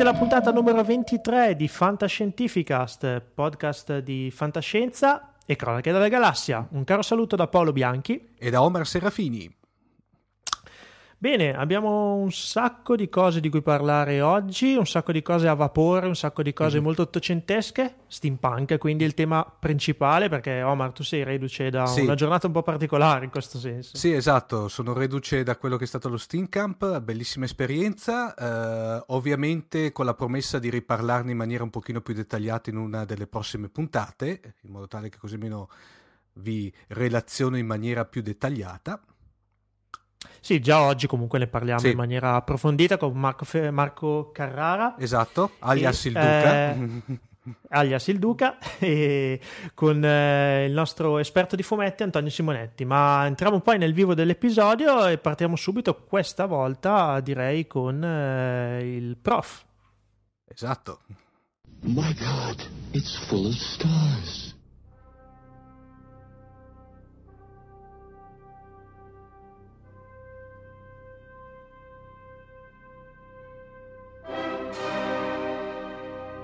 Benvenuti alla puntata numero 23 di Fantascientificast, podcast di fantascienza e cronache della galassia. Un caro saluto da Paolo Bianchi e da Omer Serafini. Bene, abbiamo un sacco di cose di cui parlare oggi, un sacco di cose a vapore, un sacco di cose mm. molto ottocentesche, steampunk, quindi il tema principale, perché Omar tu sei reduce da sì. una giornata un po' particolare in questo senso. Sì, esatto, sono reduce da quello che è stato lo Steamcamp, bellissima esperienza, eh, ovviamente con la promessa di riparlarne in maniera un pochino più dettagliata in una delle prossime puntate, in modo tale che così almeno vi relaziono in maniera più dettagliata. Sì, già oggi comunque ne parliamo sì. in maniera approfondita con Marco, Fe- Marco Carrara. Esatto, alias e, il Duca. Eh, alias il Duca e con eh, il nostro esperto di fumetti Antonio Simonetti. Ma entriamo poi nel vivo dell'episodio e partiamo subito questa volta direi con eh, il prof. Esatto. My God, it's full of stars.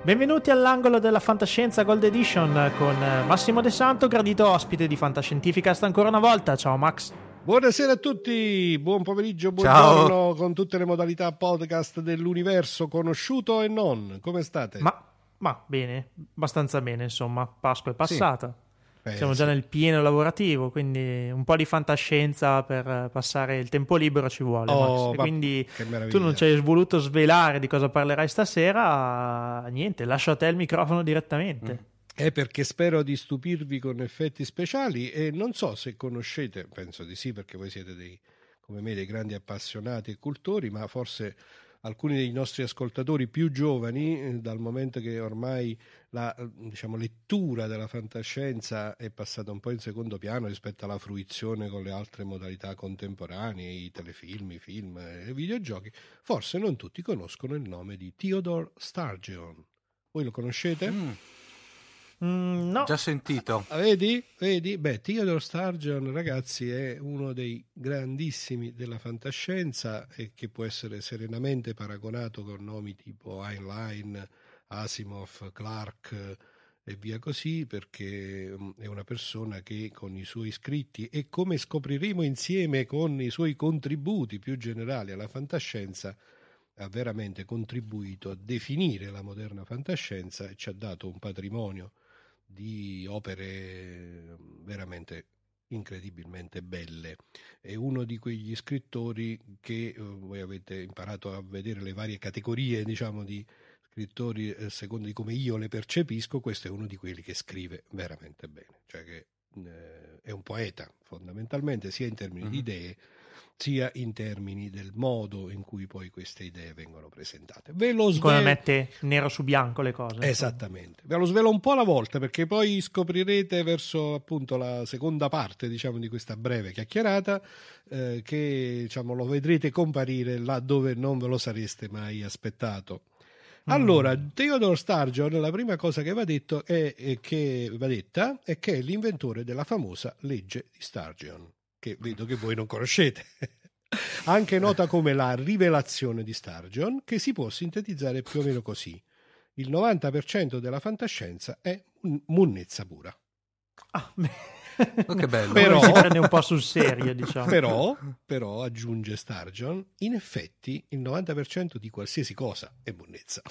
Benvenuti all'angolo della fantascienza Gold Edition con Massimo De Santo, gradito ospite di Fantascientificast ancora una volta. Ciao Max. Buonasera a tutti, buon pomeriggio, buongiorno Ciao. con tutte le modalità podcast dell'universo conosciuto e non. Come state? Ma, ma bene, abbastanza bene, insomma. Pasqua è passata. Sì. Eh, Siamo già nel pieno lavorativo, quindi un po' di fantascienza per passare il tempo libero ci vuole. Oh, Max. quindi tu non ci hai voluto svelare di cosa parlerai stasera. Niente, lascio a te il microfono direttamente. Mm. È perché spero di stupirvi con effetti speciali e non so se conoscete, penso di sì perché voi siete dei, come me dei grandi appassionati e cultori, ma forse alcuni dei nostri ascoltatori più giovani, eh, dal momento che ormai la diciamo, lettura della fantascienza è passata un po' in secondo piano rispetto alla fruizione con le altre modalità contemporanee, i telefilm, i film e i videogiochi, forse non tutti conoscono il nome di Theodore Sturgeon. Voi lo conoscete? Mm. Mm, no. Già sentito. Ah, vedi? Vedi? Beh, Theodore Sturgeon, ragazzi, è uno dei grandissimi della fantascienza e che può essere serenamente paragonato con nomi tipo Heinlein, Asimov, Clark e via così, perché mm, è una persona che con i suoi scritti e come scopriremo insieme con i suoi contributi più generali alla fantascienza, ha veramente contribuito a definire la moderna fantascienza e ci ha dato un patrimonio di opere veramente incredibilmente belle. È uno di quegli scrittori che eh, voi avete imparato a vedere le varie categorie, diciamo, di scrittori eh, secondo di come io le percepisco, questo è uno di quelli che scrive veramente bene, cioè che eh, è un poeta fondamentalmente sia in termini mm-hmm. di idee sia in termini del modo in cui poi queste idee vengono presentate. Ve lo svelo... Come mette nero su bianco le cose. Esattamente. Ve lo svelo un po' alla volta perché poi scoprirete verso appunto la seconda parte diciamo, di questa breve chiacchierata eh, che diciamo, lo vedrete comparire là dove non ve lo sareste mai aspettato. Mm. Allora, Theodore Sturgeon, la prima cosa che va, detto è, è che, va detta è che è l'inventore della famosa legge di Sturgeon che vedo che voi non conoscete. Anche nota come la rivelazione di Sturgeon, che si può sintetizzare più o meno così. Il 90% della fantascienza è munnezza pura. Ah, oh, che bello. Però, si prende un po' sul serio, diciamo. Però, però, aggiunge Sturgeon, in effetti il 90% di qualsiasi cosa è munnezza.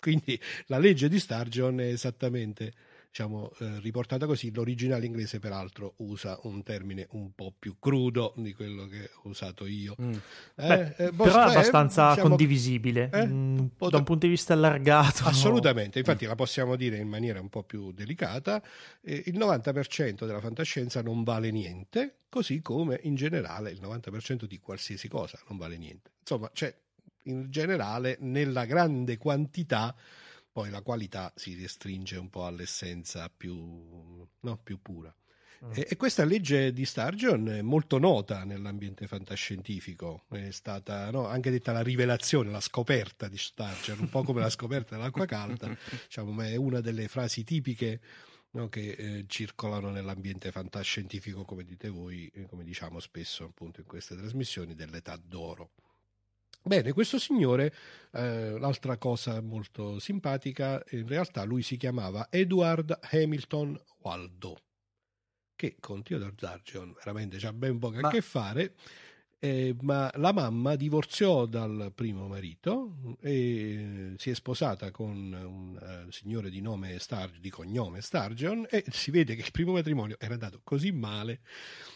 Quindi la legge di Sturgeon è esattamente diciamo, eh, riportata così. L'originale inglese, peraltro, usa un termine un po' più crudo di quello che ho usato io. Mm. Eh, Beh, eh, però è abbastanza diciamo, condivisibile eh? mm, da un punto di vista allargato. Assolutamente, infatti la possiamo dire in maniera un po' più delicata. il 90% della fantascienza non vale niente, così come in generale il 90% di qualsiasi cosa non vale niente. Insomma, c'è in generale nella grande quantità poi la qualità si restringe un po' all'essenza più, no, più pura. Mm. E, e, questa legge di Sturgeon è molto nota nell'ambiente fantascientifico, è stata no, anche detta la rivelazione, la scoperta di Sturgeon, un po' come la scoperta dell'acqua calda, diciamo, ma è una delle frasi tipiche no, che eh, circolano nell'ambiente fantascientifico, come dite voi, come diciamo spesso appunto in queste trasmissioni, dell'età d'oro. Bene, questo signore, eh, l'altra cosa molto simpatica, in realtà lui si chiamava Edward Hamilton Waldo, che con Theodore Zargion veramente c'ha ben poco Ma... a che fare eh, ma la mamma divorziò dal primo marito e si è sposata con un uh, signore di, nome Star- di cognome Sturgeon e si vede che il primo matrimonio era andato così male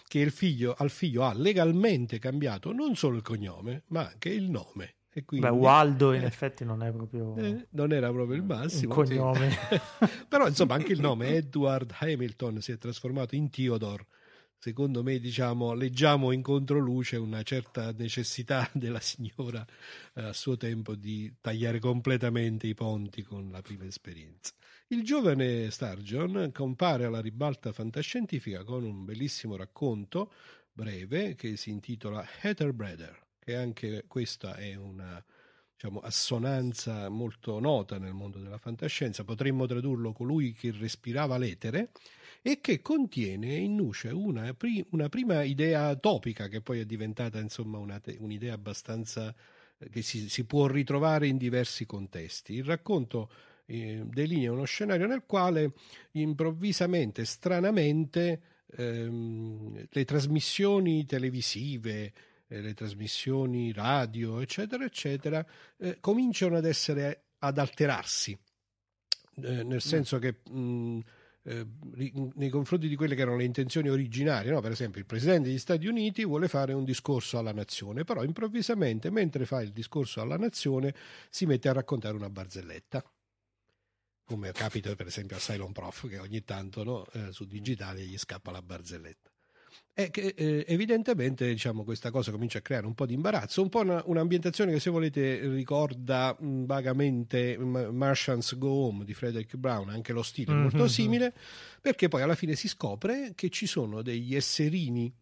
che il figlio, al figlio ha legalmente cambiato non solo il cognome ma anche il nome. E quindi, Beh, Waldo in eh, effetti non è proprio eh, non era proprio il massimo cognome sì. però insomma anche il nome Edward Hamilton si è trasformato in Theodore secondo me diciamo, leggiamo in controluce una certa necessità della signora eh, a suo tempo di tagliare completamente i ponti con la prima esperienza. Il giovane Sturgeon compare alla ribalta fantascientifica con un bellissimo racconto breve che si intitola Heather Brother, che anche questa è una diciamo, assonanza molto nota nel mondo della fantascienza. Potremmo tradurlo colui che respirava l'etere e che contiene in nuce una, pri- una prima idea topica che poi è diventata insomma una te- un'idea abbastanza eh, che si, si, può ritrovare in diversi contesti. Il racconto eh, delinea uno scenario nel quale improvvisamente, stranamente, ehm, le trasmissioni televisive, eh, le trasmissioni radio, eccetera, eccetera, eh, cominciano ad essere ad alterarsi. Eh, nel mm. senso che mh, eh, nei confronti di quelle che erano le intenzioni originarie. No? Per esempio, il presidente degli Stati Uniti vuole fare un discorso alla nazione, però improvvisamente, mentre fa il discorso alla nazione, si mette a raccontare una barzelletta. Come capita per esempio a Cylon Prof, che ogni tanto no, eh, su digitale gli scappa la barzelletta è che eh, evidentemente diciamo, questa cosa comincia a creare un po' di imbarazzo, un po' una, un'ambientazione che se volete ricorda mh, mm, vagamente Martians Go Home di Frederick Brown, anche lo stile è molto mm-hmm. simile, perché poi alla fine si scopre che ci sono degli esserini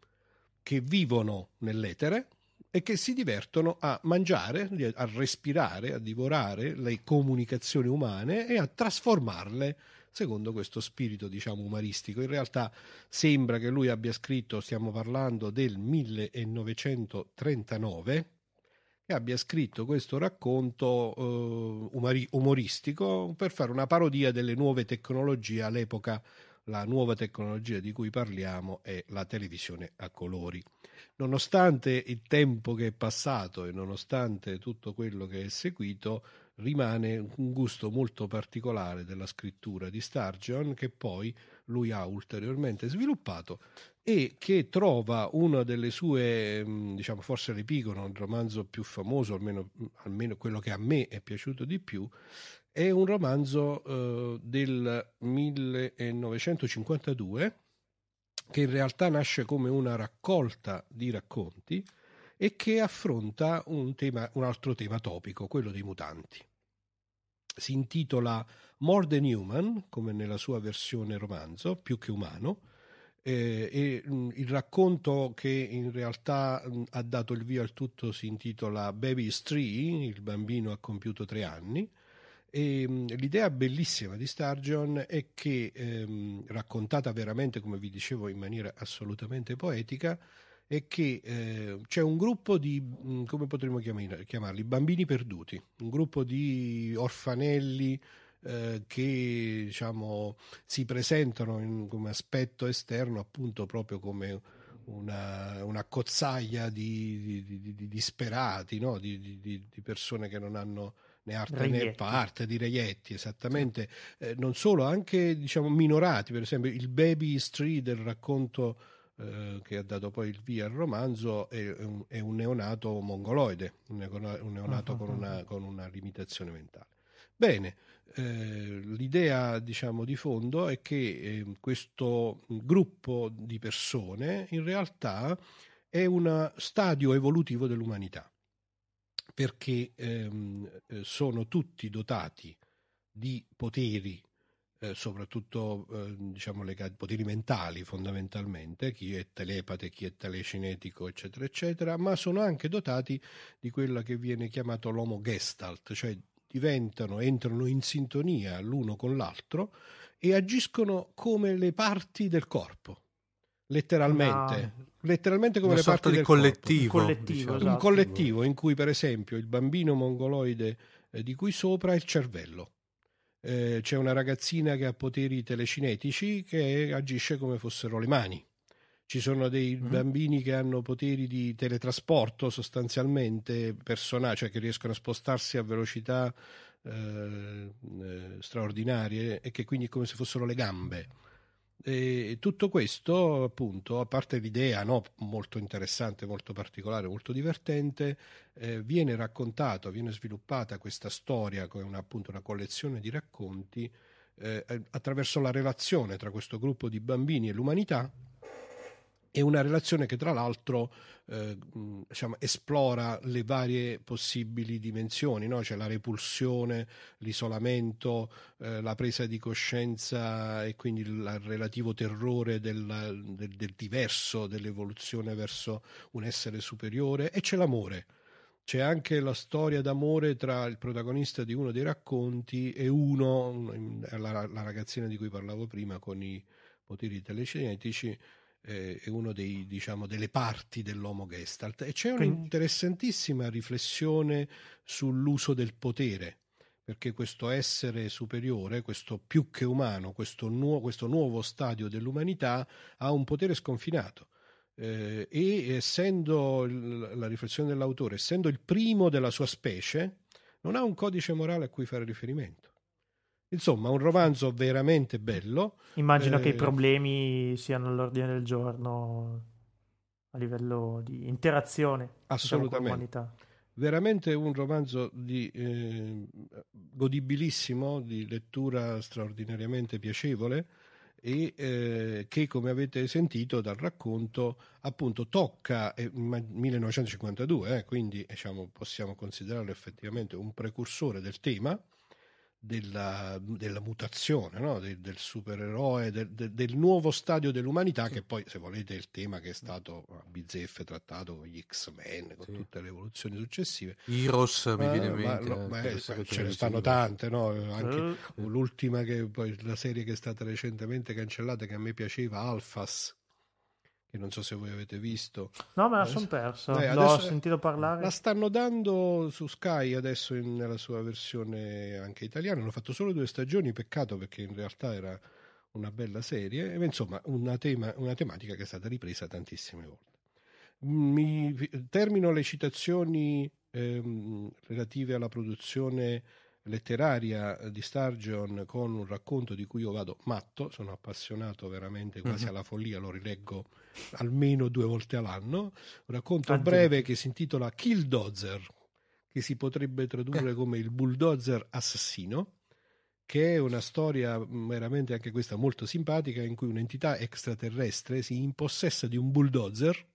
che vivono nell'etere e che si divertono a mangiare, a respirare, a divorare le comunicazioni umane e a trasformarle secondo questo spirito diciamo umoristico. In realtà sembra che lui abbia scritto, stiamo parlando del 1939, che abbia scritto questo racconto eh, umori- umoristico per fare una parodia delle nuove tecnologie all'epoca la nuova tecnologia di cui parliamo è la televisione a colori. Nonostante il tempo che è passato e nonostante tutto quello che è seguito, rimane un gusto molto particolare della scrittura di Sturgeon che poi lui ha ulteriormente sviluppato e che trova una delle sue, mm, diciamo forse l'epigono, il romanzo più famoso, almeno, almeno quello che a me è piaciuto di più, è un romanzo eh, del 1952 che in realtà nasce come una raccolta di racconti e che affronta un, tema, un altro tema topico, quello dei mutanti si intitola More Than Human, come nella sua versione romanzo, più che umano, eh, e mh, mm, il racconto che in realtà mh, mm, ha dato il via al tutto si intitola Baby is Three, il bambino ha compiuto tre anni, e, mh, mm, l'idea bellissima di Sturgeon è che, ehm, raccontata veramente, come vi dicevo, in maniera assolutamente poetica, è che eh, c'è un gruppo di, mm, come potremmo chiamarli, bambini perduti, un gruppo di orfanelli eh, che diciamo, si presentano in, come aspetto esterno appunto proprio come una, una cozzaglia di, di, di, di disperati, no? di, persone che non hanno né arte né parte di Reietti, esattamente, eh, non solo, anche diciamo minorati, per esempio il Baby History del racconto eh, che ha dato poi il via al romanzo è un, è un neonato mongoloide, un, neonato uh-huh. con, una, con una limitazione mentale. Bene, eh, l'idea diciamo di fondo è che eh, questo gruppo di persone in realtà è un stadio evolutivo dell'umanità perché ehm, eh, sono tutti dotati di poteri eh, soprattutto eh, diciamo legati poteri mentali fondamentalmente, chi è telepate, chi è telecinetico, eccetera, eccetera, ma sono anche dotati di quella che viene chiamato l'homo gestalt, cioè diventano, entrano in sintonia l'uno con l'altro e agiscono come le parti del corpo. Letteralmente, no. letteralmente come Una le parti del collettivo, corpo. collettivo, diciamo. esatto. un collettivo in cui per esempio il bambino mongoloide eh, di cui sopra è il cervello. Eh, c'è una ragazzina che ha poteri telecinetici che agisce come fossero le mani. Ci sono dei mm-hmm. bambini che hanno poteri di teletrasporto sostanzialmente personali, cioè che riescono a spostarsi a velocità eh, eh, straordinarie e che quindi è come se fossero le gambe. E tutto questo, appunto, a parte l'idea no, molto interessante, molto particolare, molto divertente, eh, viene raccontato, viene sviluppata questa storia come una, appunto una collezione di racconti eh, attraverso la relazione tra questo gruppo di bambini e l'umanità è una relazione che tra l'altro eh, diciamo, esplora le varie possibili dimensioni, no? cioè la repulsione, l'isolamento, eh, la presa di coscienza e quindi il relativo terrore del, del, del diverso, dell'evoluzione verso un essere superiore e c'è l'amore. C'è anche la storia d'amore tra il protagonista di uno dei racconti e uno, la, la ragazzina di cui parlavo prima con i poteri telecinetici, eh, è una diciamo, delle parti dell'Homo Gestalt e c'è un'interessantissima riflessione sull'uso del potere perché questo essere superiore, questo più che umano, questo, nuovo, questo nuovo stadio dell'umanità ha un potere sconfinato. Eh, e essendo la riflessione dell'autore, essendo il primo della sua specie, non ha un codice morale a cui fare riferimento. Insomma, un romanzo veramente bello. Immagino eh, che i eh, problemi siano all'ordine del giorno a livello di interazione diciamo, con l'umanità. Veramente un romanzo di, eh, godibilissimo, di lettura straordinariamente piacevole e eh, che come avete sentito dal racconto appunto tocca eh, 1952 eh, quindi diciamo, possiamo considerarlo effettivamente un precursore del tema della, della mutazione, no? del, del, supereroe, del, del, del, nuovo stadio dell'umanità, che poi, se volete, è il tema che è stato a bizzeffe trattato con gli X-Men, con sì. tutte le evoluzioni successive. Heroes mi viene in mente. Ma, ma, eh, ce ne stanno tante, no? Anche uh, l'ultima, che poi la serie che è stata recentemente cancellata, che a me piaceva, Alphas che non so se voi avete visto. No, me la sono persa. Dai, L'ho sentito parlare. La stanno dando su Sky adesso in, nella sua versione anche italiana. Hanno fatto solo due stagioni, peccato perché in realtà era una bella serie. E, insomma, una, tema, una tematica che è stata ripresa tantissime volte. Mi, termino le citazioni ehm, relative alla produzione letteraria di Sturgeon con un racconto di cui io vado matto, sono appassionato veramente quasi mm-hmm. alla follia, lo rileggo almeno due volte all'anno, un racconto Addio. breve che si intitola Killdozer, che si potrebbe tradurre come il bulldozer assassino, che è una storia veramente anche questa molto simpatica in cui un'entità extraterrestre si impossessa di un bulldozer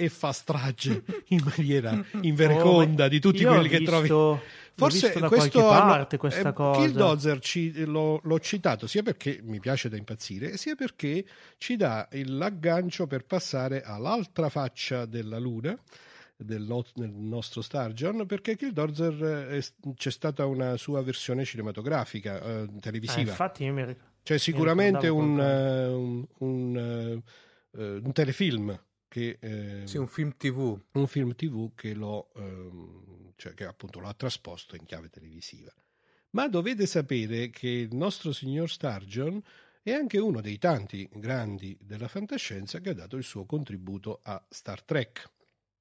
e fa strage in maniera invereconda oh, di tutti quelli visto, che trovi. Forse da questo parte hanno, questa eh, cosa. Killdozer ci, lo, l'ho citato sia perché mi piace da impazzire, sia perché ci dà l'aggancio per passare all'altra faccia della Luna. Del, no, del nostro Starjon perché Killdozer è, c'è stata una sua versione cinematografica eh, televisiva. Eh, infatti, io mi ricordo. C'è sicuramente un, uh, un, un, uh, un telefilm che, eh, sì, un film tv. Un film tv che, lo, ehm, cioè che appunto lo ha trasposto in chiave televisiva. Ma dovete sapere che il nostro signor Sturgeon è anche uno dei tanti grandi della fantascienza che ha dato il suo contributo a Star Trek.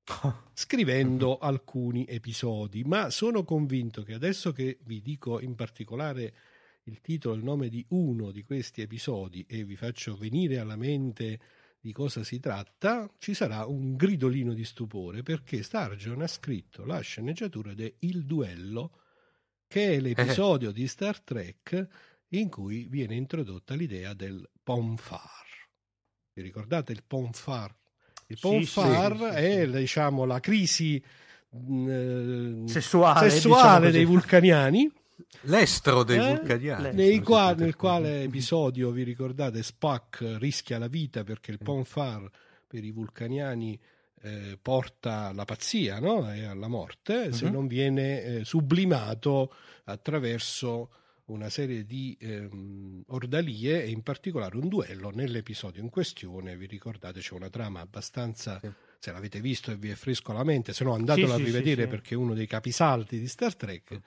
scrivendo alcuni episodi, ma sono convinto che adesso che vi dico in particolare il titolo e il nome di uno di questi episodi e vi faccio venire alla mente di cosa si tratta, ci sarà un gridolino di stupore perché Stargion ha scritto la sceneggiatura di Il Duello, che è l'episodio di Star Trek in cui viene introdotta l'idea del Ponfar. Vi ricordate il Ponfar? Il Ponfar sì, sì, è sì, diciamo la crisi mm, eh, sessuale, sessuale diciamo dei vulcaniani L'estro dei eh? vulcaniani. Qua, nel quale episodio, vi ricordate, Spock rischia la vita perché il Ponfar per i vulcaniani eh, porta alla pazzia no? e alla morte uh-huh. se mhm. non viene eh, sublimato attraverso una serie di ehm, ordalie e in particolare un duello nell'episodio in questione. Vi ricordate, c'è una trama abbastanza... Sì. Se l'avete visto e vi è fresco alla mente, se no andatelo sì, a rivedere sì, perché è uno dei capisaldi di Star Trek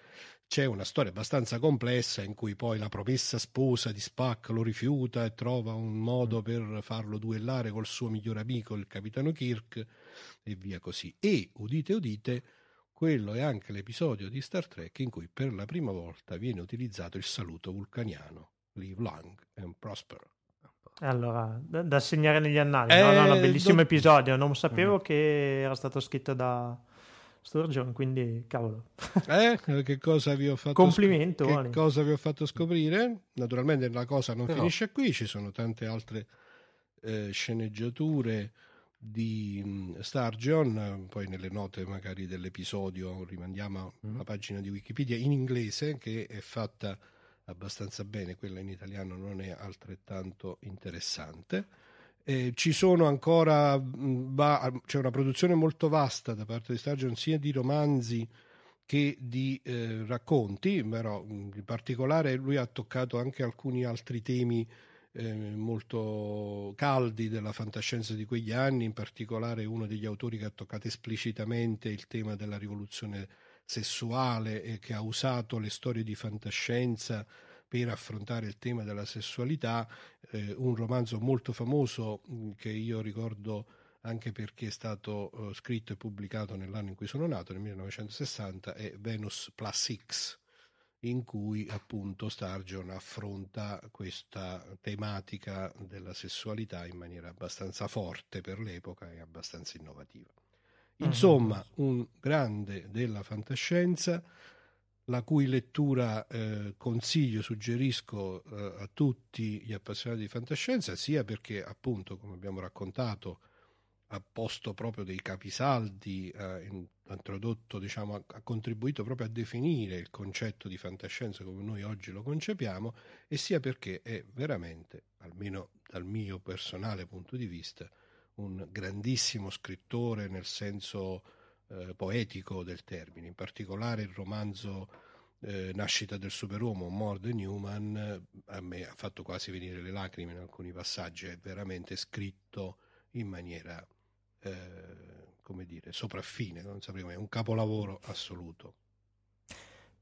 c'è una storia abbastanza complessa in cui poi la promessa sposa di Spack lo rifiuta e trova un modo per farlo duellare col suo migliore amico, il capitano Kirk, e via così. E, udite udite, quello è anche l'episodio di Star Trek in cui per la prima volta viene utilizzato il saluto vulcaniano. Live long and prosper. Allora, da, da segnare negli annali. Eh, no, no, no, bellissimo do... episodio. Non sapevo mm. che era stato scritto da Sturgeon, quindi cavolo. Eh, che cosa vi ho fatto Complimento, sc- che cosa vi ho fatto scoprire? Naturalmente la cosa non Però. finisce qui, ci sono tante altre eh, sceneggiature di um, Sturgeon, poi nelle note magari dell'episodio rimandiamo mm. alla pagina di Wikipedia in inglese che è fatta abbastanza bene, quella in italiano non è altrettanto interessante. Eh, ci sono ancora, mm, va, c'è una produzione molto vasta da parte di Sturgeon sia di romanzi che di eh, racconti, però mm, in particolare lui ha toccato anche alcuni altri temi eh, molto caldi della fantascienza di quegli anni, in particolare uno degli autori che ha toccato esplicitamente il tema della rivoluzione sessuale e che ha usato le storie di fantascienza per affrontare il tema della sessualità, eh, un romanzo molto famoso mm, che io ricordo anche perché è stato uh, scritto e pubblicato nell'anno in cui sono nato, nel 1960, è Venus Plus X, in cui appunto Stargion affronta questa tematica della sessualità in maniera abbastanza forte per l'epoca e abbastanza innovativa. Insomma, un grande della fantascienza la cui lettura eh, consiglio, suggerisco eh, a tutti gli appassionati di fantascienza, sia perché appunto, come abbiamo raccontato, ha posto proprio dei capisaldi, ha introdotto, diciamo, ha contribuito proprio a definire il concetto di fantascienza come noi oggi lo concepiamo, e sia perché è veramente, almeno dal mio personale punto di vista, un grandissimo scrittore nel senso eh, poetico del termine, in particolare il romanzo eh, Nascita del superuomo, More than Human, eh, a me ha fatto quasi venire le lacrime in alcuni passaggi, è veramente scritto in maniera, eh, come dire, sopraffine, non saprei come, è un capolavoro assoluto.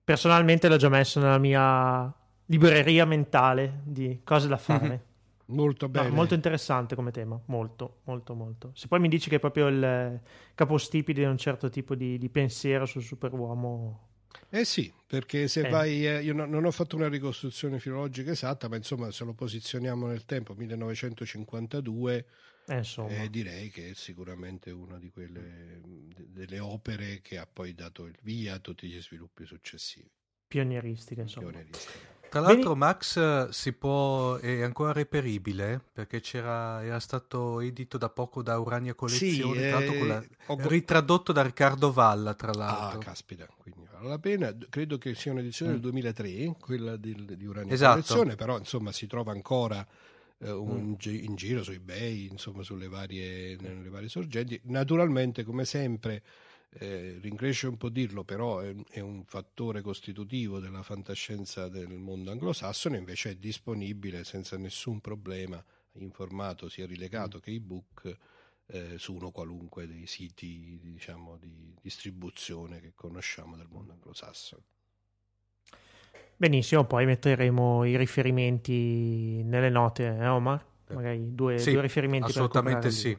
Personalmente l'ho già messo nella mia libreria mentale di cose da fare. Molto bene. No, molto interessante come tema, molto, molto, molto. Se poi mi dici che è proprio il capostipite di un certo tipo di, di pensiero sul superuomo... Eh sì, perché se eh. vai... Eh, io no, non ho fatto una ricostruzione filologica esatta, ma insomma se lo posizioniamo nel tempo, 1952... Eh, eh, direi che è sicuramente una di quelle delle opere che ha poi dato il via a tutti gli sviluppi successivi. Pionieristiche, insomma. Pionieristiche. Tra l'altro Beni... Max si può, è ancora reperibile perché era stato edito da poco da Urania Collezione, sì, tra eh, la, ho... ritradotto da Riccardo Valla tra ah, l'altro. Ah, caspita, quindi vale la pena. Credo che sia un'edizione mm. del 2003, quella del, di Urania esatto. Collezione, però insomma si trova ancora eh, mm. in giro su eBay, insomma sulle varie, varie sorgenti. Naturalmente, come sempre eh, un po' dirlo, però è, è, un fattore costitutivo della fantascienza del mondo anglosassone, invece è disponibile senza nessun problema in formato sia rilegato mm. che ebook eh, su uno qualunque dei siti diciamo, di distribuzione che conosciamo del mondo anglosassone. Benissimo, poi metteremo i riferimenti nelle note, eh, Omar? Magari due, sì, due riferimenti assolutamente sì.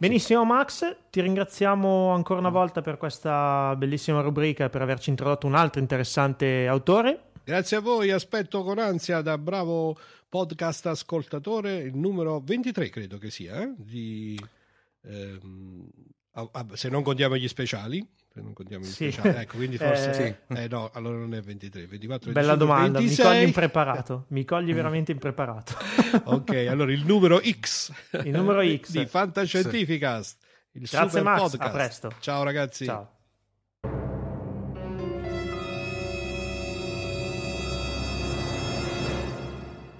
Benissimo Max, ti ringraziamo ancora una volta per questa bellissima rubrica e per averci introdotto un altro interessante autore. Grazie a voi, aspetto con ansia da bravo podcast ascoltatore il numero 23 credo che sia, eh? di, ehm, se non contiamo gli speciali, non contiamo gli sì. speciali, ecco, quindi forse eh, sì. eh, no, allora non è 23, 24, Bella 25, domanda, 26. mi cogli impreparato, mi cogli veramente impreparato. ok, allora il numero X. Il numero X di Fantascientificast. Il Grazie super Max, podcast. a presto. Ciao ragazzi. Ciao.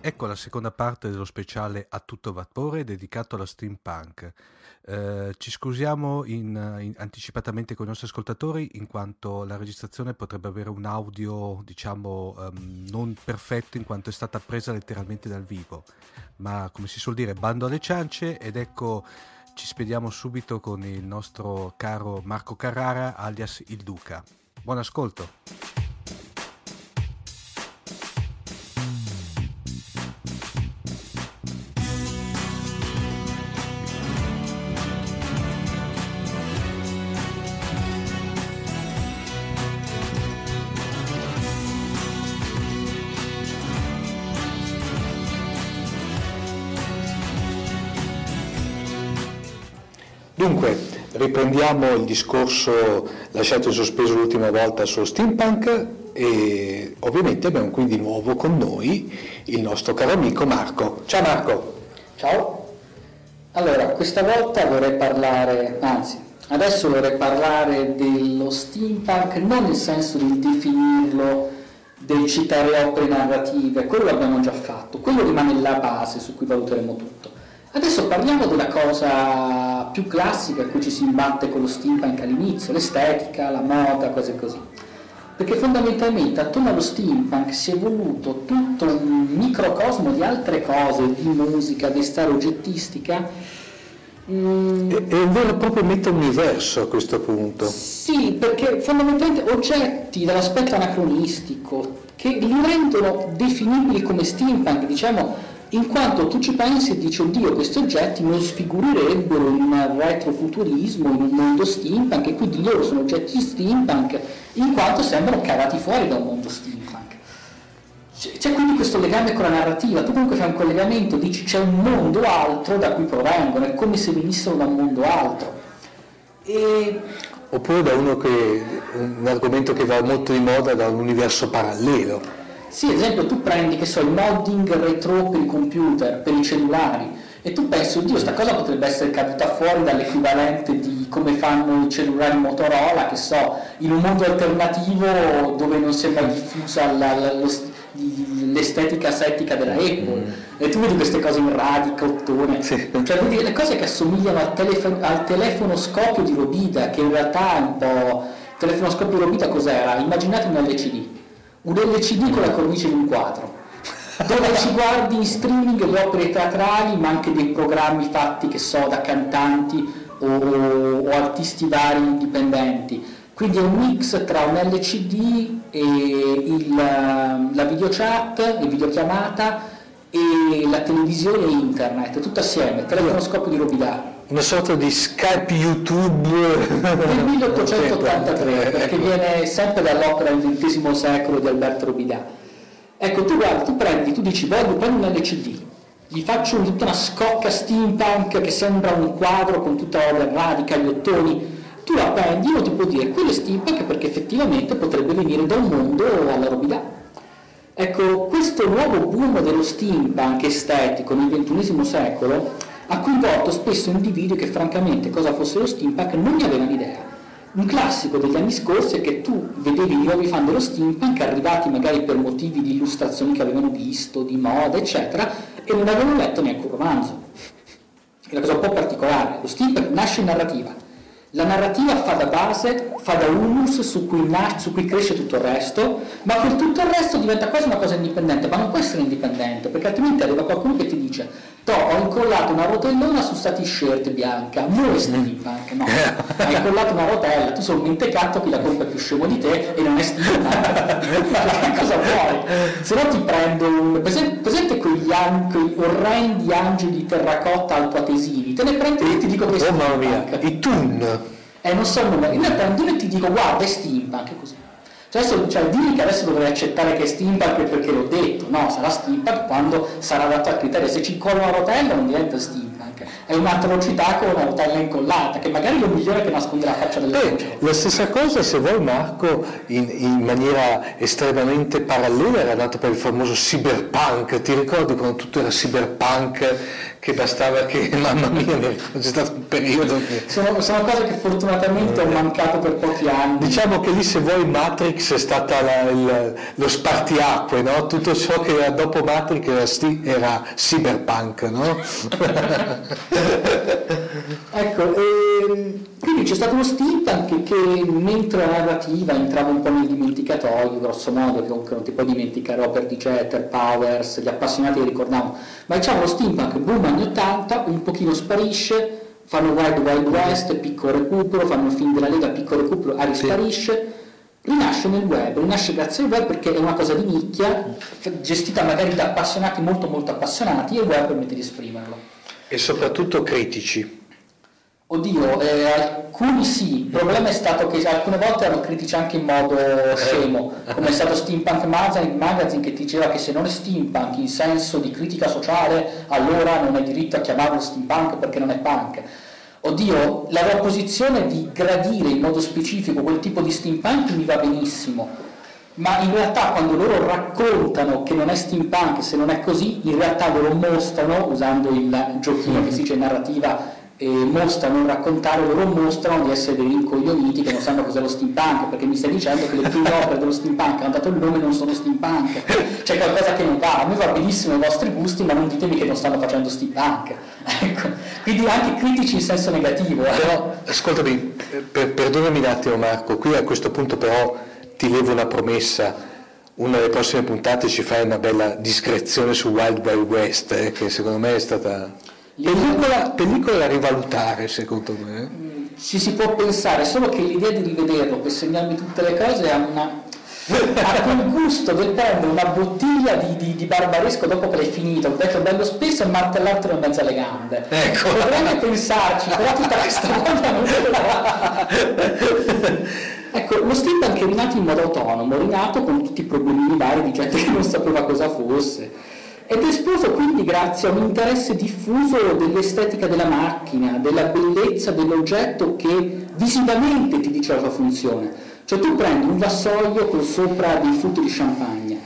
Ecco la seconda parte dello speciale a tutto vapore dedicato alla steampunk. Eh, ci scusiamo in, in, anticipatamente con i nostri ascoltatori in quanto la registrazione potrebbe avere un audio diciamo um, non perfetto in quanto è stata presa letteralmente dal vivo. Ma come si suol dire bando alle ciance ed ecco ci spediamo subito con il nostro caro Marco Carrara alias il Duca. Buon ascolto riprendiamo il discorso lasciato in sospeso l'ultima volta sullo steampunk e ovviamente abbiamo qui di nuovo con noi il nostro caro amico Marco. Ciao Marco! Ciao! Allora, questa volta vorrei parlare, anzi, adesso vorrei parlare dello steampunk non nel senso di definirlo, del citare opere narrative, quello l'abbiamo già fatto, quello rimane la base su cui valuteremo tutto. Adesso parliamo della cosa più classica a cui ci si imbatte con lo steampunk all'inizio, l'estetica, la moda, cose così. Perché fondamentalmente attorno allo steampunk si è evoluto tutto un microcosmo di altre cose, di musica, di storia oggettistica. Mm. È, è un vero e proprio meta-universo a questo punto. Sì, perché fondamentalmente oggetti dall'aspetto anacronistico che li rendono definibili come steampunk, diciamo in quanto tu ci pensi e dici oddio questi oggetti non sfigurirebbero in un retrofuturismo, in un mondo steampunk e quindi loro sono oggetti steampunk in quanto sembrano cavati fuori da un mondo steampunk. C'è quindi questo legame con la narrativa, tu comunque fai un collegamento, dici c'è un mondo altro da cui provengono, è come se venissero da un mondo altro. E... Oppure da uno che, un argomento che va molto di moda da un universo parallelo. Sì, ad esempio tu prendi, che so, il modding retro per i computer, per i cellulari, e tu pensi, oddio, sta cosa potrebbe essere caduta fuori dall'equivalente di come fanno i cellulari Motorola, che so, in un mondo alternativo dove non sembra diffusa la, la, lo, l'estetica settica della Apple. Mm. E tu vedi queste cose in radica, ottone, sì. cioè vedi le cose che assomigliano al, telefono, al telefono scoppio di Robida, che in realtà è un po'... Il telefono scoppio di Robida cos'era? Immaginate un LCD un LCD con la cornice di un quadro, dove ci guardi in streaming le opere teatrali, ma anche dei programmi fatti, che so, da cantanti o, o artisti vari indipendenti. Quindi è un mix tra un LCD e il, la videochat, la videochiamata e la televisione e internet, tutto assieme, telefonoscopio di Robidà. Una sorta di Skype YouTube. Del 1883, perché viene sempre dall'opera del XX secolo di Alberto Robidà. Ecco, tu guardi, tu prendi, tu dici, voglio prendere un LCD, gli faccio tutta una scocca steampunk che sembra un quadro con tutta la radica, gli ottoni, tu la prendi, io ti può dire, quello è steampunk perché effettivamente potrebbe venire da un mondo alla Robidà Ecco, questo nuovo boom dello steampunk estetico nel XXI secolo ha coinvolto spesso individui che francamente cosa fosse lo steampunk non ne avevano idea. Un classico degli anni scorsi è che tu vedevi i nuovi fan dello steampunk arrivati magari per motivi di illustrazioni che avevano visto, di moda, eccetera, e non avevano letto neanche un romanzo. È una cosa un po' particolare. Lo steampunk nasce in narrativa, la narrativa fa da base, fa da humus su cui, su cui, cresce tutto il resto, ma quel tutto il resto diventa quasi una cosa indipendente, ma non può essere indipendente, perché altrimenti arriva qualcuno che ti dice to, ho incollato una rotellona su sta t-shirt bianca, non è steampunk, no, hai incollato una rotella, tu sei un mentecato che la colpa è più scemo di te e non è steampunk, ma che cosa vuoi? Se no ti prendo un... presente quegli quegli, an- quegli orrendi angeli di terracotta altoatesivi, te ne prendi e ti dico che oh, mamma mia, i Toon. Eh, non so il nome, io ne prendo uno e ti dico guarda è steampunk, così. Cioè, adesso, cioè, dirmi che adesso dovrei accettare che è steampunk perché l'ho detto, no, sarà steampunk quando sarà adatto al criterio, se ci incolla una rotella non diventa steampunk è un'atrocità con una rotella incollata, che magari è lo migliore che nasconde la faccia del Beh, La stessa cosa, se vuoi Marco, in, in, maniera estremamente parallela era dato per il famoso cyberpunk, ti ricordi quando tutto era cyberpunk che bastava che, mamma mia, c'è stato un periodo che... Sono, sono cose che fortunatamente ho mancato per pochi anni. Diciamo che lì se vuoi Matrix è stata la, il, lo spartiacque, no? Tutto ciò che era dopo Matrix era, sti, era cyberpunk, no? ecco, ehm, quindi c'è stato uno steampunk che, che mentre la narrativa entrava un po' nel dimenticatoio, grosso modo, che comunque non ti puoi dimenticare Robert D. Jeter, Powers, gli appassionati che ricordiamo, ma diciamo lo steampunk boom anni 80, un pochino sparisce, fanno Wild Wild West, piccolo recupero, fanno il film della Lega, piccolo recupero, ah, risparisce, rinasce nel web, rinasce grazie al web perché è una cosa di nicchia, gestita magari da appassionati molto molto appassionati e il web permette di esprimerlo. E soprattutto critici. Oddio, eh, alcuni sì, il problema è stato che alcune volte erano critici anche in modo scemo, come è stato Steampunk Magazine che diceva che se non è steampunk in senso di critica sociale allora non hai diritto a chiamarlo steampunk perché non è punk. Oddio, la loro posizione di gradire in modo specifico quel tipo di steampunk mi va benissimo, ma in realtà quando loro raccontano che non è steampunk, se non è così, in realtà loro mostrano, usando il giochino che si dice narrativa mostrano, raccontare, loro mostrano di essere dei rincoglioniti che non sanno cos'è lo steampunk, perché mi stai dicendo che le prime opere dello steampunk hanno dato il nome e non sono steampunk. C'è qualcosa che non va, a me va benissimo i vostri gusti, ma non ditemi che non stanno facendo steampunk. Ecco. Quindi anche critici in senso negativo. Eh. Però, ascoltami, per, perdonami un attimo Marco, qui a questo punto però ti levo una promessa una delle prossime puntate ci fai una bella discrezione su Wild Wild West, eh, che secondo me è stata Pellicola, pellicola da rivalutare secondo me. Ci si può pensare, solo che l'idea di rivederlo per segnarmi tutte le cose ha una, ha quel gusto del prendere una bottiglia di, di, di, barbaresco dopo che l'hai finito, un vecchio bello spesso e martellartelo in mezzo alle gambe. Ecco. Dovremmo pensarci, però tutta questa voglia non Ecco, lo steampunk è rinato in modo autonomo, rinato con tutti i problemi vari di gente che non sapeva cosa fosse ed è esploso quindi grazie a un interesse diffuso dell'estetica della macchina, della bellezza dell'oggetto che visivamente ti dice la sua funzione. Cioè tu prendi un vassoio con sopra dei frutti di champagne,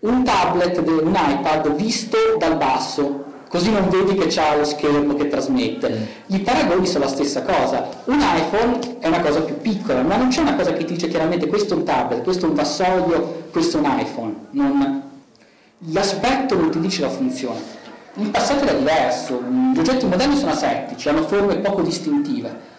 un tablet, un iPad visto dal basso, così non vedi che c'ha lo schermo che trasmette. I paragoni sono la stessa cosa. Un iPhone è una cosa più piccola, ma non c'è una cosa che ti dice chiaramente questo è un tablet, questo è un vassoio, questo è un iPhone. Non, l'aspetto non ti dice la funzione. In passato era diverso, gli oggetti moderni sono asettici, hanno forme poco distintive.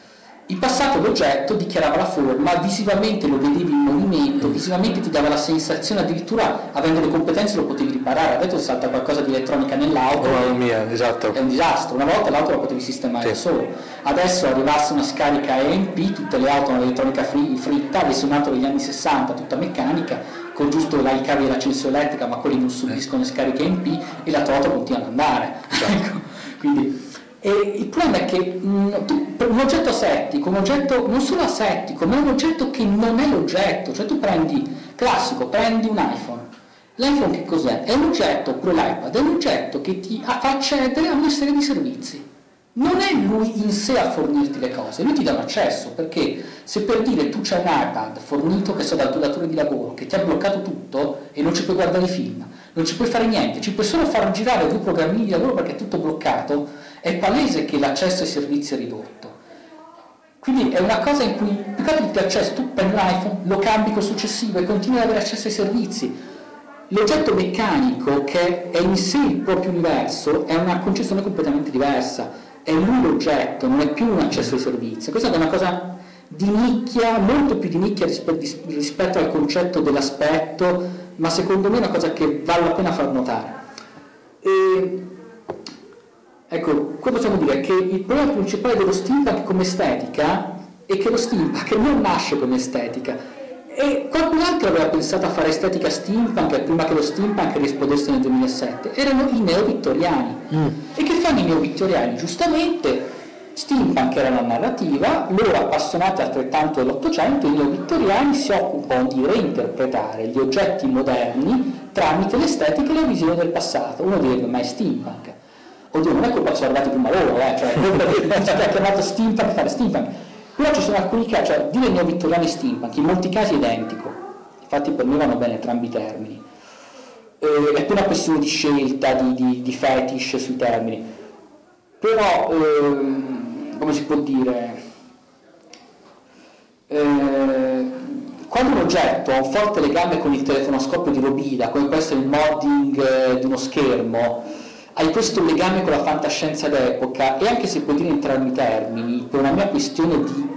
In passato l'oggetto dichiarava la forma, visivamente lo vedevi in movimento, visivamente ti dava la sensazione, addirittura avendo le competenze lo potevi riparare. Adesso salta qualcosa di elettronica nell'auto. Oh mia, esatto. È un disastro. Una volta l'auto la potevi sistemare sì. solo. Adesso arrivasse una scarica EMP, tutte le auto hanno l'elettronica fritta, avesse un'auto degli anni 60, tutta meccanica, con giusto là, i cavi dell'accensione elettrica, ma quelli non subiscono scariche MP e la Toto continua ad andare. Ecco. Quindi, il problema è che mm, un oggetto asettico, un oggetto non solo asettico, ma è un oggetto che non è l'oggetto, cioè tu prendi, classico, prendi un iPhone, l'iPhone che cos'è? È un oggetto, oppure l'iPad, è un oggetto che ti fa accedere a una serie di servizi. Non è lui in sé a fornirti le cose, lui ti dà un accesso, perché se per dire tu c'hai un iPad fornito che so dal tuo datore di lavoro, che ti ha bloccato tutto e non ci puoi guardare i film, non ci puoi fare niente, ci puoi solo far girare due programmi di lavoro perché è tutto bloccato, è palese che l'accesso ai servizi è ridotto. Quindi è una cosa in cui, più che ti accesso, tu prendi un lo cambi col successivo e continui ad avere accesso ai servizi. L'oggetto meccanico, che è in sé il proprio universo, è una concezione completamente diversa è lui l'oggetto, non è più un accesso ai servizi. Questa è una cosa di nicchia, molto più di nicchia rispetto al concetto dell'aspetto, ma secondo me è una cosa che vale la pena far notare. E, ecco, qua possiamo dire che il problema principale dello steampunk come estetica è che lo steampunk non nasce come estetica, E qualcun altro aveva pensato a fare estetica steampunk prima che lo steampunk risplodesse nel 2007. Erano i neo-vittoriani. Mm. E che fanno i neo-vittoriani? Giustamente steampunk era la narrativa, loro appassionati altrettanto dell'Ottocento, i neo-vittoriani si occupano di reinterpretare gli oggetti moderni tramite l'estetica e la visione del passato. Uno direbbe, ma è steampunk. Oddio, non è colpa che sono arrivati prima loro, eh? cioè, colpa di chi ha chiamato steampunk fare steampunk però ci sono alcuni casi, cioè dire neovittoriani steampunk, in molti casi è identico, infatti per me vanno bene entrambi i termini. Eh, è più una questione di scelta, di, di, di fetish sui termini. Però, ehm, come si può dire, eh, quando un oggetto ha un forte legame con il telefonoscopio di Robida, come può essere il modding eh, di uno schermo, hai questo legame con la fantascienza d'epoca e anche se puoi dire entrambi i termini, per una mia questione di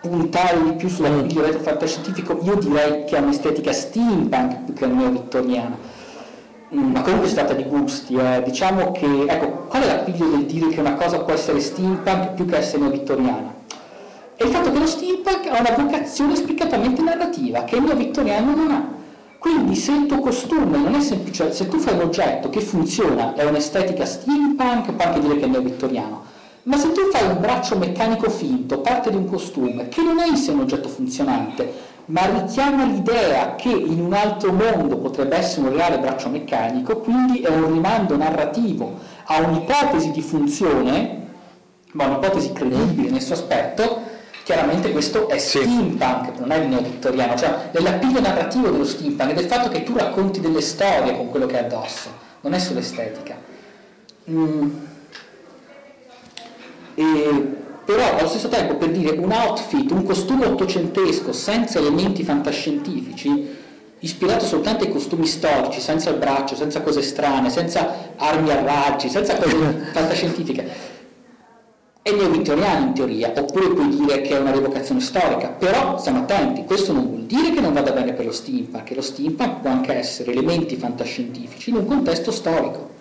puntare di più sull'appiglio mm. retro fantascientifico, io direi che ha un'estetica steampunk più che neo-vittoriana. Mm, ma comunque si tratta di gusti, eh. diciamo che, ecco, qual è l'appiglio del dire che una cosa può essere steampunk più che essere neo-vittoriana? È il fatto che lo steampunk ha una vocazione spiccatamente narrativa, che il neo-vittoriano non ha. Quindi se il tuo costume non è semplice, se tu fai un oggetto che funziona, è un'estetica steampunk, puoi anche dire che è neo-vittoriano, ma se tu fai un braccio meccanico finto, parte di un costume, che non è in sé un oggetto funzionante, ma richiama l'idea che in un altro mondo potrebbe essere un reale braccio meccanico, quindi è un rimando narrativo a un'ipotesi di funzione, ma un'ipotesi credibile nel suo aspetto, Chiaramente questo è sì. steampunk, non è il neo-vittoriano, cioè nell'appiglio narrativo dello steampunk è del fatto che tu racconti delle storie con quello che è addosso, non è solo estetica. Mm. E, però allo stesso tempo per dire un outfit, un costume ottocentesco senza elementi fantascientifici, ispirato soltanto ai costumi storici, senza il braccio, senza cose strane, senza armi a raggi, senza cose fantascientifiche, è neo-vittoriano in teoria, oppure puoi dire che è una rievocazione storica, però stiamo attenti, questo non vuol dire che non vada bene per lo steampunk, che lo steampunk può anche essere elementi fantascientifici in un contesto storico.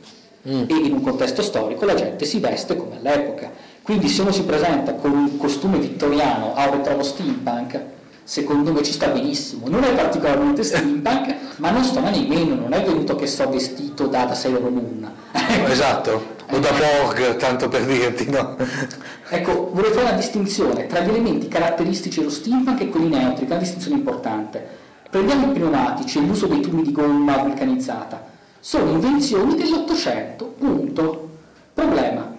Mm. e in un contesto storico la gente si veste come all'epoca, quindi se uno si presenta con un costume vittoriano a un ritrovo steampunk, secondo me ci sta benissimo, non è particolarmente steampunk, ma non sta nemmeno, non è venuto che so vestito da, da Sailor Moon. esatto o da Borg, tanto per dirti, no? Ecco, vorrei fare una distinzione tra gli elementi caratteristici dello steampunk e quelli neutri, che è una distinzione importante. Prendiamo i pneumatici e l'uso dei tubi di gomma vulcanizzata. Sono invenzioni dell'Ottocento, punto. Problema,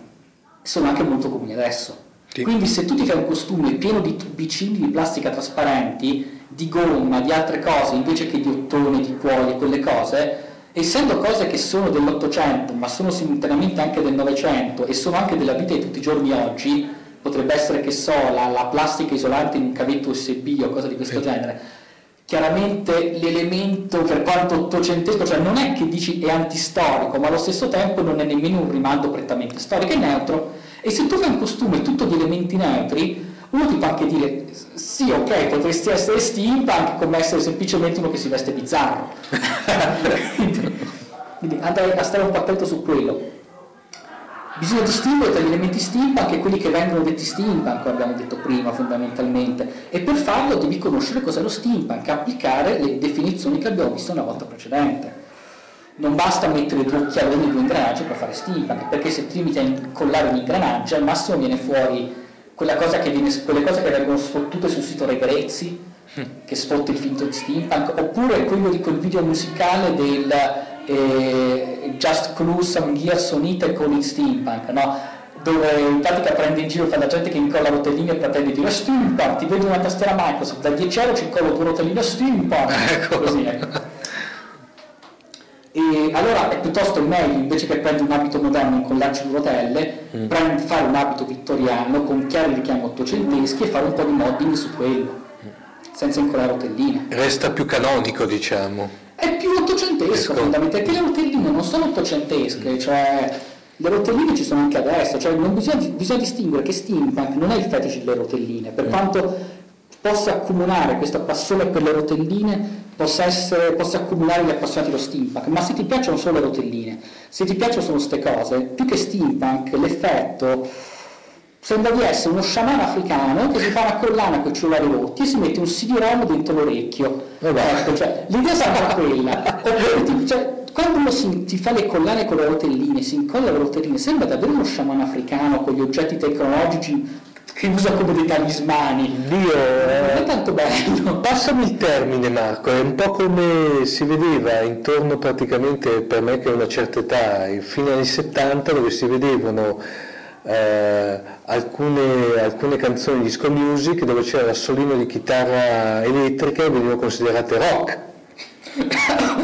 sono anche molto comuni adesso. Quindi se tu ti fai un costume pieno di tubicini di plastica trasparenti, di gomma, di altre cose, invece che di ottone, di cuoio e quelle cose, essendo cose che sono dell'Ottocento, ma sono simultaneamente anche del Novecento e sono anche della vita di tutti i giorni oggi, potrebbe essere che so, la, la plastica isolante in un cavetto USB o cose di questo sì. genere. Chiaramente l'elemento, per quanto ottocentesco, cioè non è che dici è antistorico, ma allo stesso tempo non è nemmeno un rimando prettamente storico, è neutro. E se tu fai un costume tutto di elementi neutri, uno ti può anche dire sì, ok, potresti essere steampunk come essere semplicemente uno che si veste bizzarro. Quindi andare a stare un po' attento su quello. Bisogna distinguere tra gli elementi steampunk e quelli che vengono detti steampunk, come abbiamo detto prima fondamentalmente, e per farlo devi conoscere cos'è lo steampunk, applicare le definizioni che abbiamo visto una volta precedente. Non basta mettere due occhialoni e due ingranaggi per fare steampunk, perché se ti limiti a incollare un ingranaggio al massimo viene fuori cosa viene, quelle cose che vengono sfottute sul sito Regrezzi, mm. che sfotta il finto di steampunk, oppure quello di quel video musicale del eh, Just Clue Some Gears on It con il steampunk, no? dove in pratica prende in giro fa la gente che incolla rotellini e pretende di dire steampunk, ti vedo una tastiera Microsoft, da 10 euro ci incollo due rotellini steampunk, ecco. così ecco. E allora è piuttosto meglio, invece che prendere un abito moderno e incollarci due rotelle, mm. prend- fare un abito vittoriano con chiari richiami ottocenteschi e fare un po' di modding su quello, senza incollare rotelline. Resta più canonico, diciamo. È più ottocentesco fondamentalmente, perché le rotelline non sono ottocentesche, mm. cioè le rotelline ci sono anche adesso, cioè bisogna, bisogna, distinguere che steampunk non è il fetish delle rotelline, per mm. quanto possa accomunare questa passione per le rotelline possa, essere, possa accumulare gli appassionati dello steampunk, ma se ti piacciono solo le rotelline, se ti piacciono solo queste cose, più che steampunk, l'effetto sembra di essere uno sciamano africano che si fa una collana con i cellulari rotti e si mette un CD-ROM dentro l'orecchio. Ecco, cioè, l'idea sarà quella. Oppure, cioè, quando uno si, si, fa le collane con le rotelline, si incolla le rotelline, sembra davvero uno sciamano africano con gli oggetti tecnologici che usa come dei talismani. Dio, non è tanto bello. Passami il termine Marco, è un po' come si vedeva intorno praticamente per me che ho una certa età, fine anni 70 dove si vedevano eh, alcune, alcune, canzoni di disco music dove c'era l'assolino di chitarra elettrica e venivano considerate rock.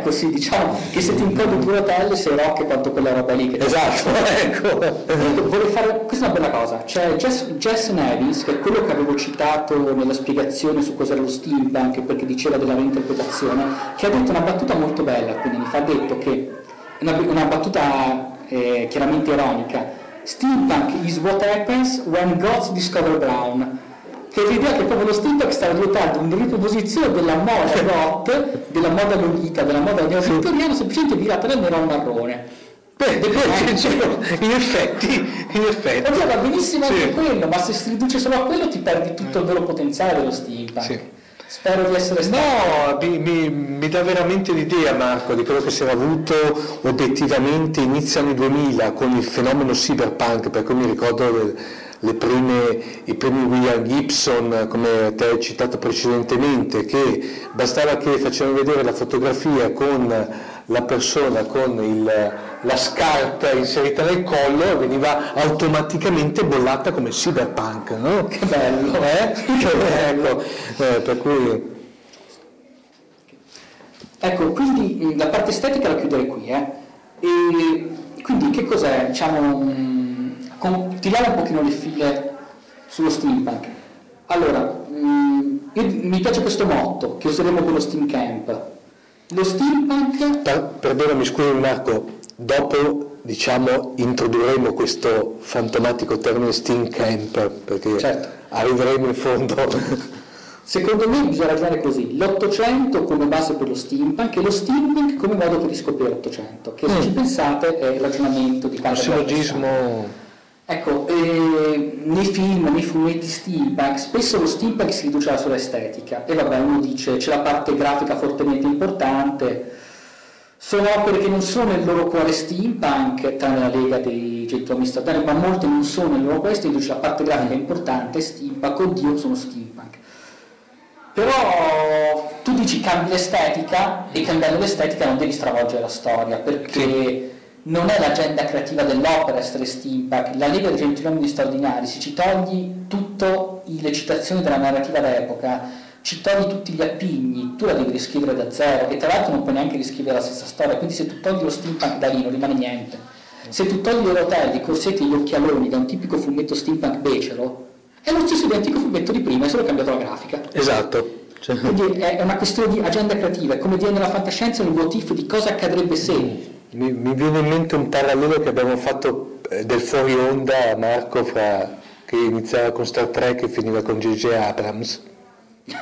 ecco sì, diciamo che se ti incolli due rotelle sei rock quanto quella roba lì. Che esatto, ecco. Vorrei fare, questa è una bella cosa, c'è Jess, Jess Nevis, che è quello che avevo citato nella spiegazione su cos'era lo steampunk, perché diceva della reinterpretazione, che ha detto una battuta molto bella, quindi ha detto che, una, una battuta eh, chiaramente ironica, Steampunk is what happens when gods discover Brown. Che è l'idea che proprio lo steampunk sta diventando una riproposizione della moda goth, della moda lolita, della moda neovittoriana, semplicemente virata nel nero marrone. Beh, in effetti, in effetti. Allora, va benissimo anche sì. quello, ma se si riduce solo a quello ti perdi tutto il vero potenziale dello steampunk. Sì. Spero di essere stato. No, mi, mi, mi, dà veramente l'idea, Marco, di quello che si era avuto obiettivamente inizio anni 2000 con il fenomeno cyberpunk, per cui mi ricordo le prime, i primi William Gibson, come te hai citato precedentemente, che bastava che facevano vedere la fotografia con la persona con il, la scarpa inserita nel collo veniva automaticamente bollata come cyberpunk, no? Che bello, eh? che bello, eh, per cui... Ecco, quindi mm, la parte estetica la chiuderei qui, eh? E quindi che cos'è? Diciamo, mm, con, tiriamo un pochino le file sullo steampunk. Allora, mm, io, mi piace questo motto che useremo con lo Steam Camp lo steampunk... Per, perdonami, scusa Marco, dopo diciamo introdurremo questo fantomatico termine steampunk perché certo. arriveremo in fondo. Secondo me bisogna ragionare così, l'Ottocento come base per lo steampunk e lo steampunk come modo per riscoprire l'Ottocento, che se mm. ci pensate è il ragionamento di quanto... Un sillogismo Ecco, eh, nei film, nei fumetti steampunk, spesso lo steampunk si riduce alla sola estetica. E vabbè uno dice c'è la parte grafica fortemente importante, sono opere che non sono nel loro cuore steampunk, tranne la lega dei gentiluomini statali, ma molte non sono nel loro cuore steampunk, dice la parte grafica importante, steampunk, oddio sono steampunk. Però tu dici cambi l'estetica e cambiando l'estetica non devi stravolgere la storia, perché... Sì non è l'agenda creativa dell'opera essere steampunk, la Lega dei Gentiluomini Straordinari, se ci togli tutte le citazioni della narrativa d'epoca, ci togli tutti gli appigni, tu la devi riscrivere da zero e tra l'altro non puoi neanche riscrivere la stessa storia, quindi se tu togli lo steampunk da lì non rimane niente. Se tu togli i rotelli, i corsetti e gli occhialoni da un tipico fumetto steampunk becero, è lo stesso identico fumetto di prima, è solo cambiato la grafica. Esatto. Cioè. Quindi è una questione di agenda creativa, è come dire nella fantascienza un what if di cosa accadrebbe se mi, mi, viene in mente un parallelo che abbiamo fatto eh, del fuori onda, Marco, fra, che iniziava con Star Trek e finiva con J.J. Abrams.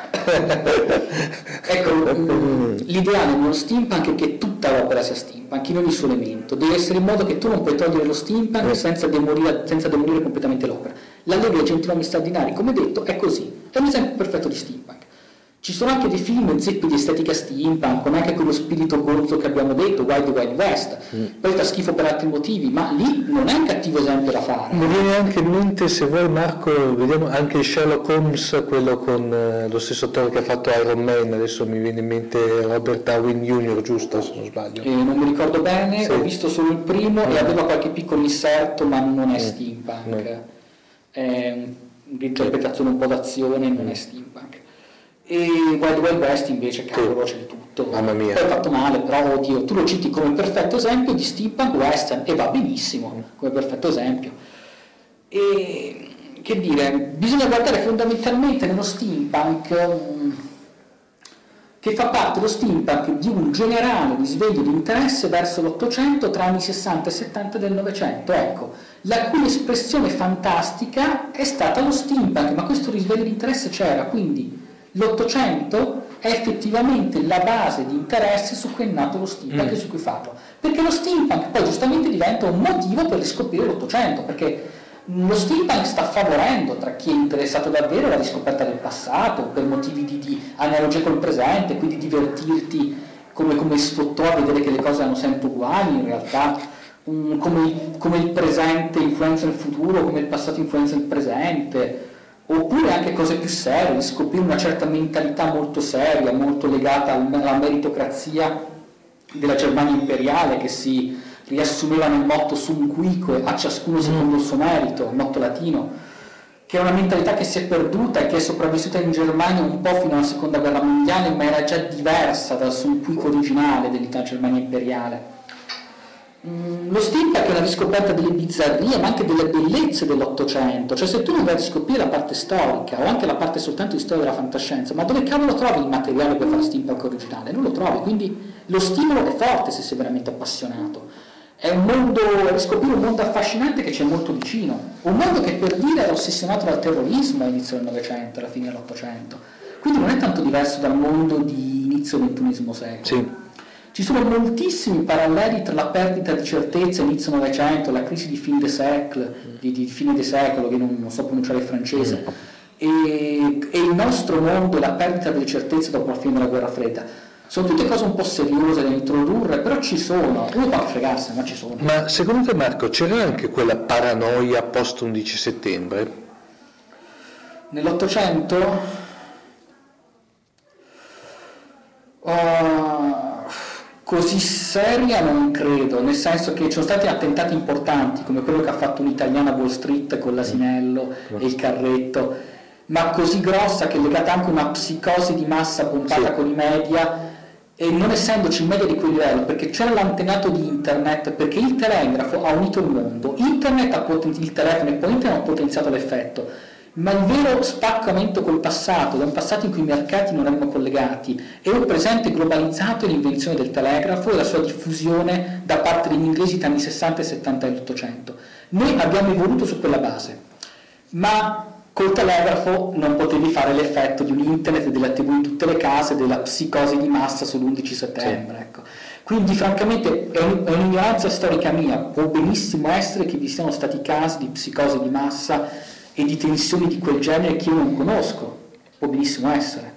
ecco, mm, l'ideale di uno steampunk è che tutta l'opera sia steampunk in ogni suo elemento, deve essere in modo che tu non puoi togliere lo steampunk senza demolire, senza demolire completamente l'opera. La Lega Gentiluomini Straordinari, come detto, è così, è un esempio perfetto di steampunk. Ci sono anche dei film zeppi di estetica steampunk, con anche quello spirito gonzo che abbiamo detto, Wild Wild West. Mm. Poi fa schifo per altri motivi, ma lì non è un cattivo esempio da fare. Mi viene anche in mente, se vuoi Marco, vediamo anche Sherlock Holmes, quello con eh, lo stesso attore che ha fatto Iron Man, adesso mi viene in mente Robert Darwin Jr., giusto se non sbaglio? Eh, non mi ricordo bene, sì. ho visto solo il primo mm. e aveva qualche piccolo inserto, ma non è mm. steampunk. Mm. È un'interpretazione un po' d'azione, non è steampunk. E Wild Wild West invece, cavolo, c'è di tutto. Mamma mia. Poi fatto male, però oddio, tu lo citi come perfetto esempio di steampunk western e va benissimo come perfetto esempio. E che dire, bisogna guardare fondamentalmente nello steampunk um, che fa parte lo steampunk di un generale risveglio di interesse verso l'Ottocento tra anni 60 e 70 del Novecento, ecco, la cui espressione fantastica è stata lo steampunk, ma questo risveglio di interesse c'era, quindi L'Ottocento è effettivamente la base di interesse su cui è nato lo steampunk mm. e su cui farlo. Perché lo steampunk poi giustamente diventa un motivo per riscoprire l'Ottocento, perché lo steampunk sta favorendo tra chi è interessato davvero alla riscoperta del passato, per motivi di, di analogia col presente, quindi divertirti come, come sfottò a vedere che le cose erano sempre uguali in realtà, um, come, come il presente influenza il futuro, come il passato influenza il presente, oppure anche cose più serie, scoprire una certa mentalità molto seria, molto legata alla meritocrazia della Germania imperiale che si riassumeva nel motto sum quique, a ciascuno secondo il suo merito, il motto latino, che è una mentalità che si è perduta e che è sopravvissuta in Germania un po' fino alla seconda guerra mondiale, ma era già diversa dal sum quique originale dell'Italia Germania imperiale. Mm, lo steampunk è una riscoperta delle bizzarrie, ma anche delle bellezze dell'Ottocento, cioè se tu non vai a scoprire la parte storica o anche la parte soltanto di storia della fantascienza, ma dove cavolo trovi il materiale per fare steampunk originale? Non lo trovi, quindi lo stimolo è forte se sei veramente appassionato. È un mondo, riscoprire un mondo affascinante che ci è molto vicino, un mondo che per dire è ossessionato dal terrorismo all'inizio del Novecento, alla fine dell'Ottocento. Quindi non è tanto diverso dal mondo di inizio del XXI secolo. Sì. Ci sono moltissimi paralleli tra la perdita di certezza inizio Novecento, la crisi di fine de siècle, di, di fine de secolo, che non, non so pronunciare il francese, mm. e, e, il nostro mondo e la perdita delle certezze dopo la fine della guerra fredda. Sono tutte cose un po' seriose da introdurre, però ci sono, uno può fregarsi, ma ci sono. Ma secondo te Marco c'era anche quella paranoia post 11 settembre? Nell'Ottocento? Uh, così seria non credo, nel senso che ci sono stati attentati importanti, come quello che ha fatto un'italiana a Wall Street con l'asinello e il carretto, ma così grossa che è legata anche a una psicosi di massa pompata sì. con i media e non essendoci media di quel livello, perché c'era l'antenato di internet, perché il telegrafo ha unito il mondo, internet ha poten- il telefono e poi internet ha potenziato l'effetto, ma il vero spaccamento col passato, da un passato in cui i mercati non erano collegati, e un presente globalizzato è l'invenzione del telegrafo e la sua diffusione da parte degli inglesi tra anni 60 e 70 dell'Ottocento. Noi abbiamo evoluto su quella base, ma Col telegrafo non potevi fare l'effetto di un internet della tv in tutte le case, della psicosi di massa sull'11 settembre. Sì. Ecco. Quindi francamente è, un, è, un'ignoranza storica mia, può benissimo essere che vi siano stati casi di psicosi di massa e di tensioni di quel genere che io non conosco, può benissimo essere.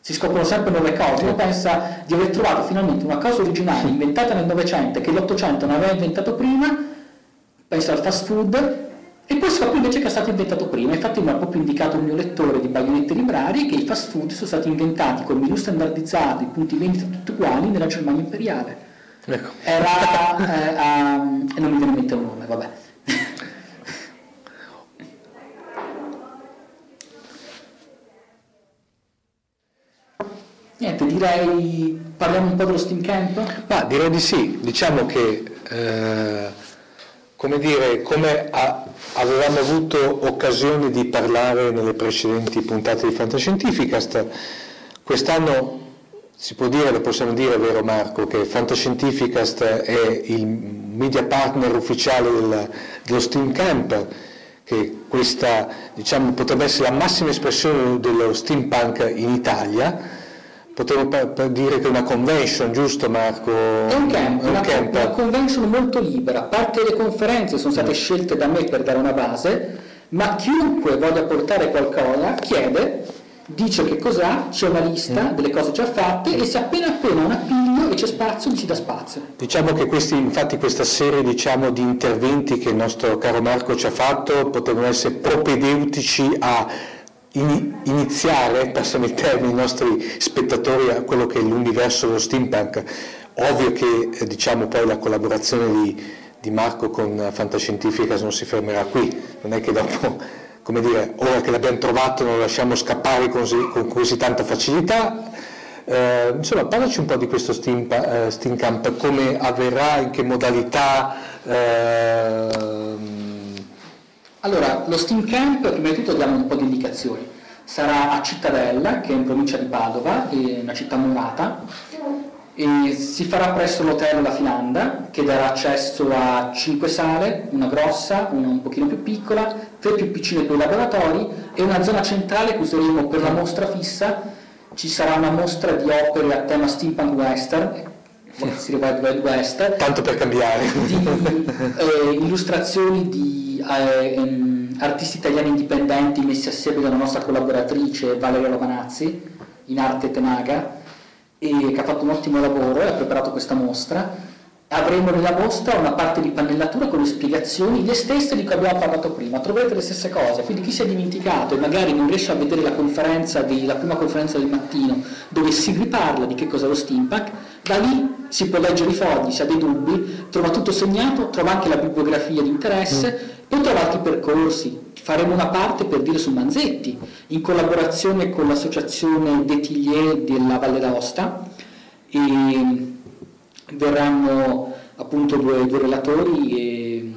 Si scoprono sempre nuove cose, uno pensa di aver trovato finalmente una cosa originale inventata nel Novecento che l'Ottocento non aveva inventato prima, pensa al fast food, e poi scopro invece che è stato inventato prima, infatti mi ha proprio indicato il mio lettore di baionette librari che i fast food sono stati inventati con menu standardizzati, punti vendita tutti uguali nella Germania imperiale. Ecco. Era, eh, um, e non mi viene in mente il nome, vabbè. Niente, direi parliamo un po' dello Steam Camp? Ma direi di sì, diciamo che eh, come dire, come a, avevamo avuto occasione di parlare nelle precedenti puntate di Fantascientificast, quest'anno si può dire, lo possiamo dire, vero Marco, che Fantascientificast è il media partner ufficiale del, dello Steam Camp, che questa diciamo, potrebbe essere la massima espressione dello steampunk in Italia Potremmo dire che è una convention, giusto Marco? È un camp, è un una, camp. una convention molto libera, parte delle conferenze sono state scelte da me per dare una base, ma chiunque voglia portare qualcosa chiede, dice che cos'ha, c'è una lista mm. delle cose già fatte e se appena appena un appiglio e c'è spazio, gli si dà spazio. Diciamo che questi, infatti questa serie diciamo, di interventi che il nostro caro Marco ci ha fatto potrebbero essere propedeutici a iniziare, passano il termine, i nostri spettatori a quello che è l'universo dello steampunk. Ovvio che eh, diciamo, poi la collaborazione di, di, Marco con Fantascientifica non si fermerà qui, non è che dopo, come dire, ora che l'abbiamo trovato non lo lasciamo scappare così, con così tanta facilità. Eh, insomma, parlaci un po' di questo Steam, uh, steam Camp, come avverrà, in che modalità. Eh, allora, lo Steam Camp, prima di tutto diamo un po' di indicazioni. Sarà a Cittadella, che è in provincia di Padova, è una città murata, e si farà presso l'hotel La Finanda, che darà accesso a 5 sale, una grossa, una un pochino più piccola, tre più piccine per i laboratori e una zona centrale che useremo per la mostra fissa. Ci sarà una mostra di opere a tema steampunk western, si Wild West, tanto per cambiare, di eh, illustrazioni di eh, ehm, artisti italiani indipendenti messi assieme dalla nostra collaboratrice Valeria Lovanazzi in arte Tenaga che ha fatto un ottimo lavoro e ha preparato questa mostra avremo nella mostra una parte di pannellatura con le spiegazioni, le stesse di cui abbiamo parlato prima, troverete le stesse cose, quindi chi si è dimenticato e magari non riesce a vedere la, conferenza di, la prima conferenza del mattino dove si riparla di che cos'è lo steampunk, da lì si può leggere i fogli, se ha dei dubbi, trova tutto segnato, trova anche la bibliografia di interesse, mm. Poi trova altri percorsi, faremo una parte per dire su Manzetti, in collaborazione con l'associazione Detillier della Valle d'Aosta, e verranno appunto due, due relatori e,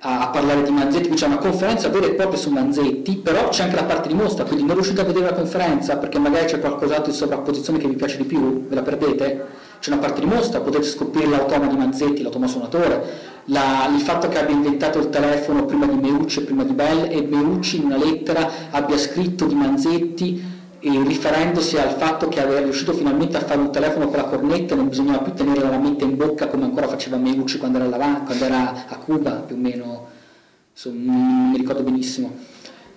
a, a, parlare di Manzetti, qui c'è una conferenza vera e propria su Manzetti, però c'è anche la parte di mostra, quindi non riuscite a vedere la conferenza perché magari c'è qualcos'altro in sovrapposizione che vi piace di più, ve la perdete? C'è una parte di mostra, potete scoprire l'automa di Manzetti, l'automa suonatore, la, il fatto che abbia inventato il telefono prima di Meucci e prima di Bell e Meucci in una lettera abbia scritto di Manzetti riferendosi al fatto che era riuscito finalmente a fare un telefono con la cornetta, non bisognava più tenere la mente in bocca come ancora faceva Meucci quando era, quando era a Cuba, più o meno, non mi ricordo benissimo.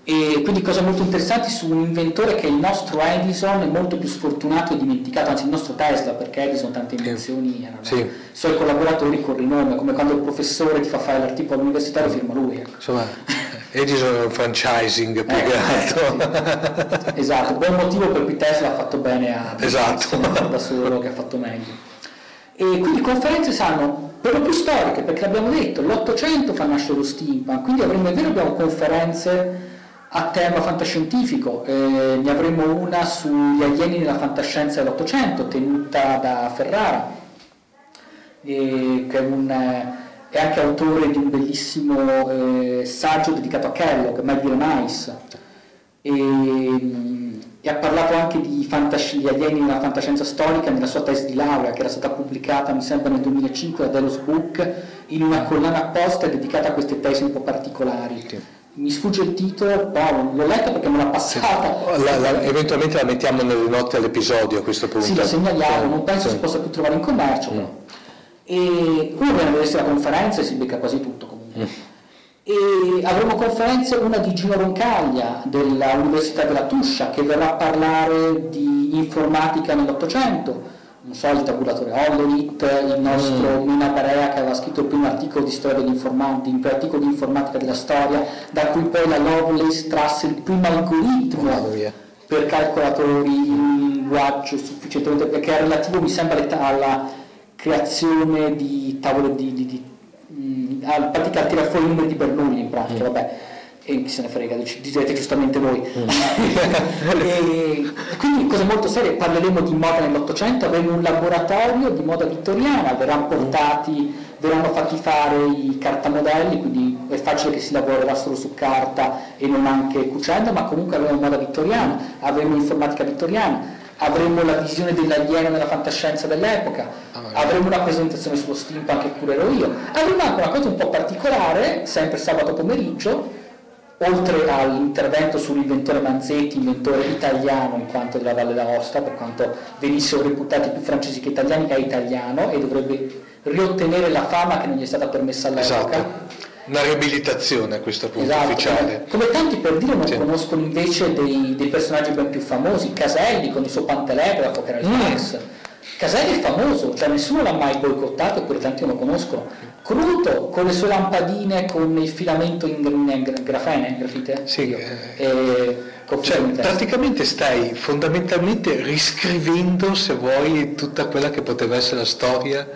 E quindi cose molto interessanti su un inventore che il nostro Edison è molto più sfortunato e dimenticato, anzi il nostro Tesla, perché Edison tante invenzioni erano sì. suoi collaboratori con rinome, come quando il professore ti fa fare l'articolo all'università firma lui. Ecco. Insomma, Edison è un franchising più eh, che altro. Eh, esatto, buon motivo per cui Tesla ha fatto bene a esatto. da solo che ha fatto meglio. E quindi conferenze sanno per lo più storiche, perché abbiamo detto, l'Ottocento fa nascere lo steampunk, quindi avremo, è vero, abbiamo conferenze a tema fantascientifico, eh, ne avremo una sugli alieni nella fantascienza dell'Ottocento, tenuta da Ferrara, eh, che è un è anche autore di un bellissimo eh, saggio dedicato a Kellogg, Mai dire mais, e, mm, e, ha parlato anche di, fantasci- di alieni nella fantascienza storica nella sua tesi di laurea, che era stata pubblicata, mi sembra, nel 2005 da Delos Book, in una collana apposta dedicata a queste tesi un po' particolari. Sì mi sfugge il titolo, però l'ho letta perché me l'ha passata. La, la, eventualmente la mettiamo nelle note all'episodio a questo punto. Sì, la segnaliamo, non penso sì. si possa più trovare in commercio, mm e viene a vedersi la conferenza e si becca quasi tutto comunque. Mm. E avremo conferenze, una di Gino Roncaglia dell'Università della Tuscia che verrà a parlare di informatica nell'Ottocento, non so, il tabulatore Hololit, il nostro mm. Mina Barea che aveva scritto il primo articolo di storia dell'informatica, il primo articolo di informatica della storia, da cui poi la Lovelace trasse il primo algoritmo per calcolatori in linguaggio sufficientemente, perché è relativo mi sembra alla creazione di tavole di, di, di mh, in pratica tira fuori i numeri di Bernoulli in pratica, mm. vabbè, e chi se ne frega, direte giustamente voi. Mm. e, quindi cose molto serie, parleremo di moda nell'Ottocento, avremo un laboratorio di moda vittoriana, verranno portati, verranno fatti fare i cartamodelli, quindi è facile che si lavorerà solo su carta e non anche cucendo, ma comunque avremo moda vittoriana, avremo informatica vittoriana avremo la visione dell'alieno nella fantascienza dell'epoca, ah, avremo una presentazione sullo steampunk che curerò io, avremo anche una cosa un po' particolare, sempre sabato pomeriggio, oltre all'intervento sull'inventore Manzetti, inventore italiano in quanto della Valle d'Aosta, per quanto venissero reputati più francesi che italiani, è italiano e dovrebbe riottenere la fama che non gli è stata permessa all'epoca. Esatto una riabilitazione a questo punto esatto, ufficiale. Come, tanti per dire non sì. conoscono invece dei, dei, personaggi ben più famosi, Caselli con il suo pantelegrafo che era il mm. Caselli è famoso, cioè nessuno l'ha mai boicottato eppure tanti non lo conoscono. Cruto con le sue lampadine con il filamento in, in grafene, grafite? Sì. Eh, cioè, praticamente stai fondamentalmente riscrivendo, se vuoi, tutta quella che poteva essere la storia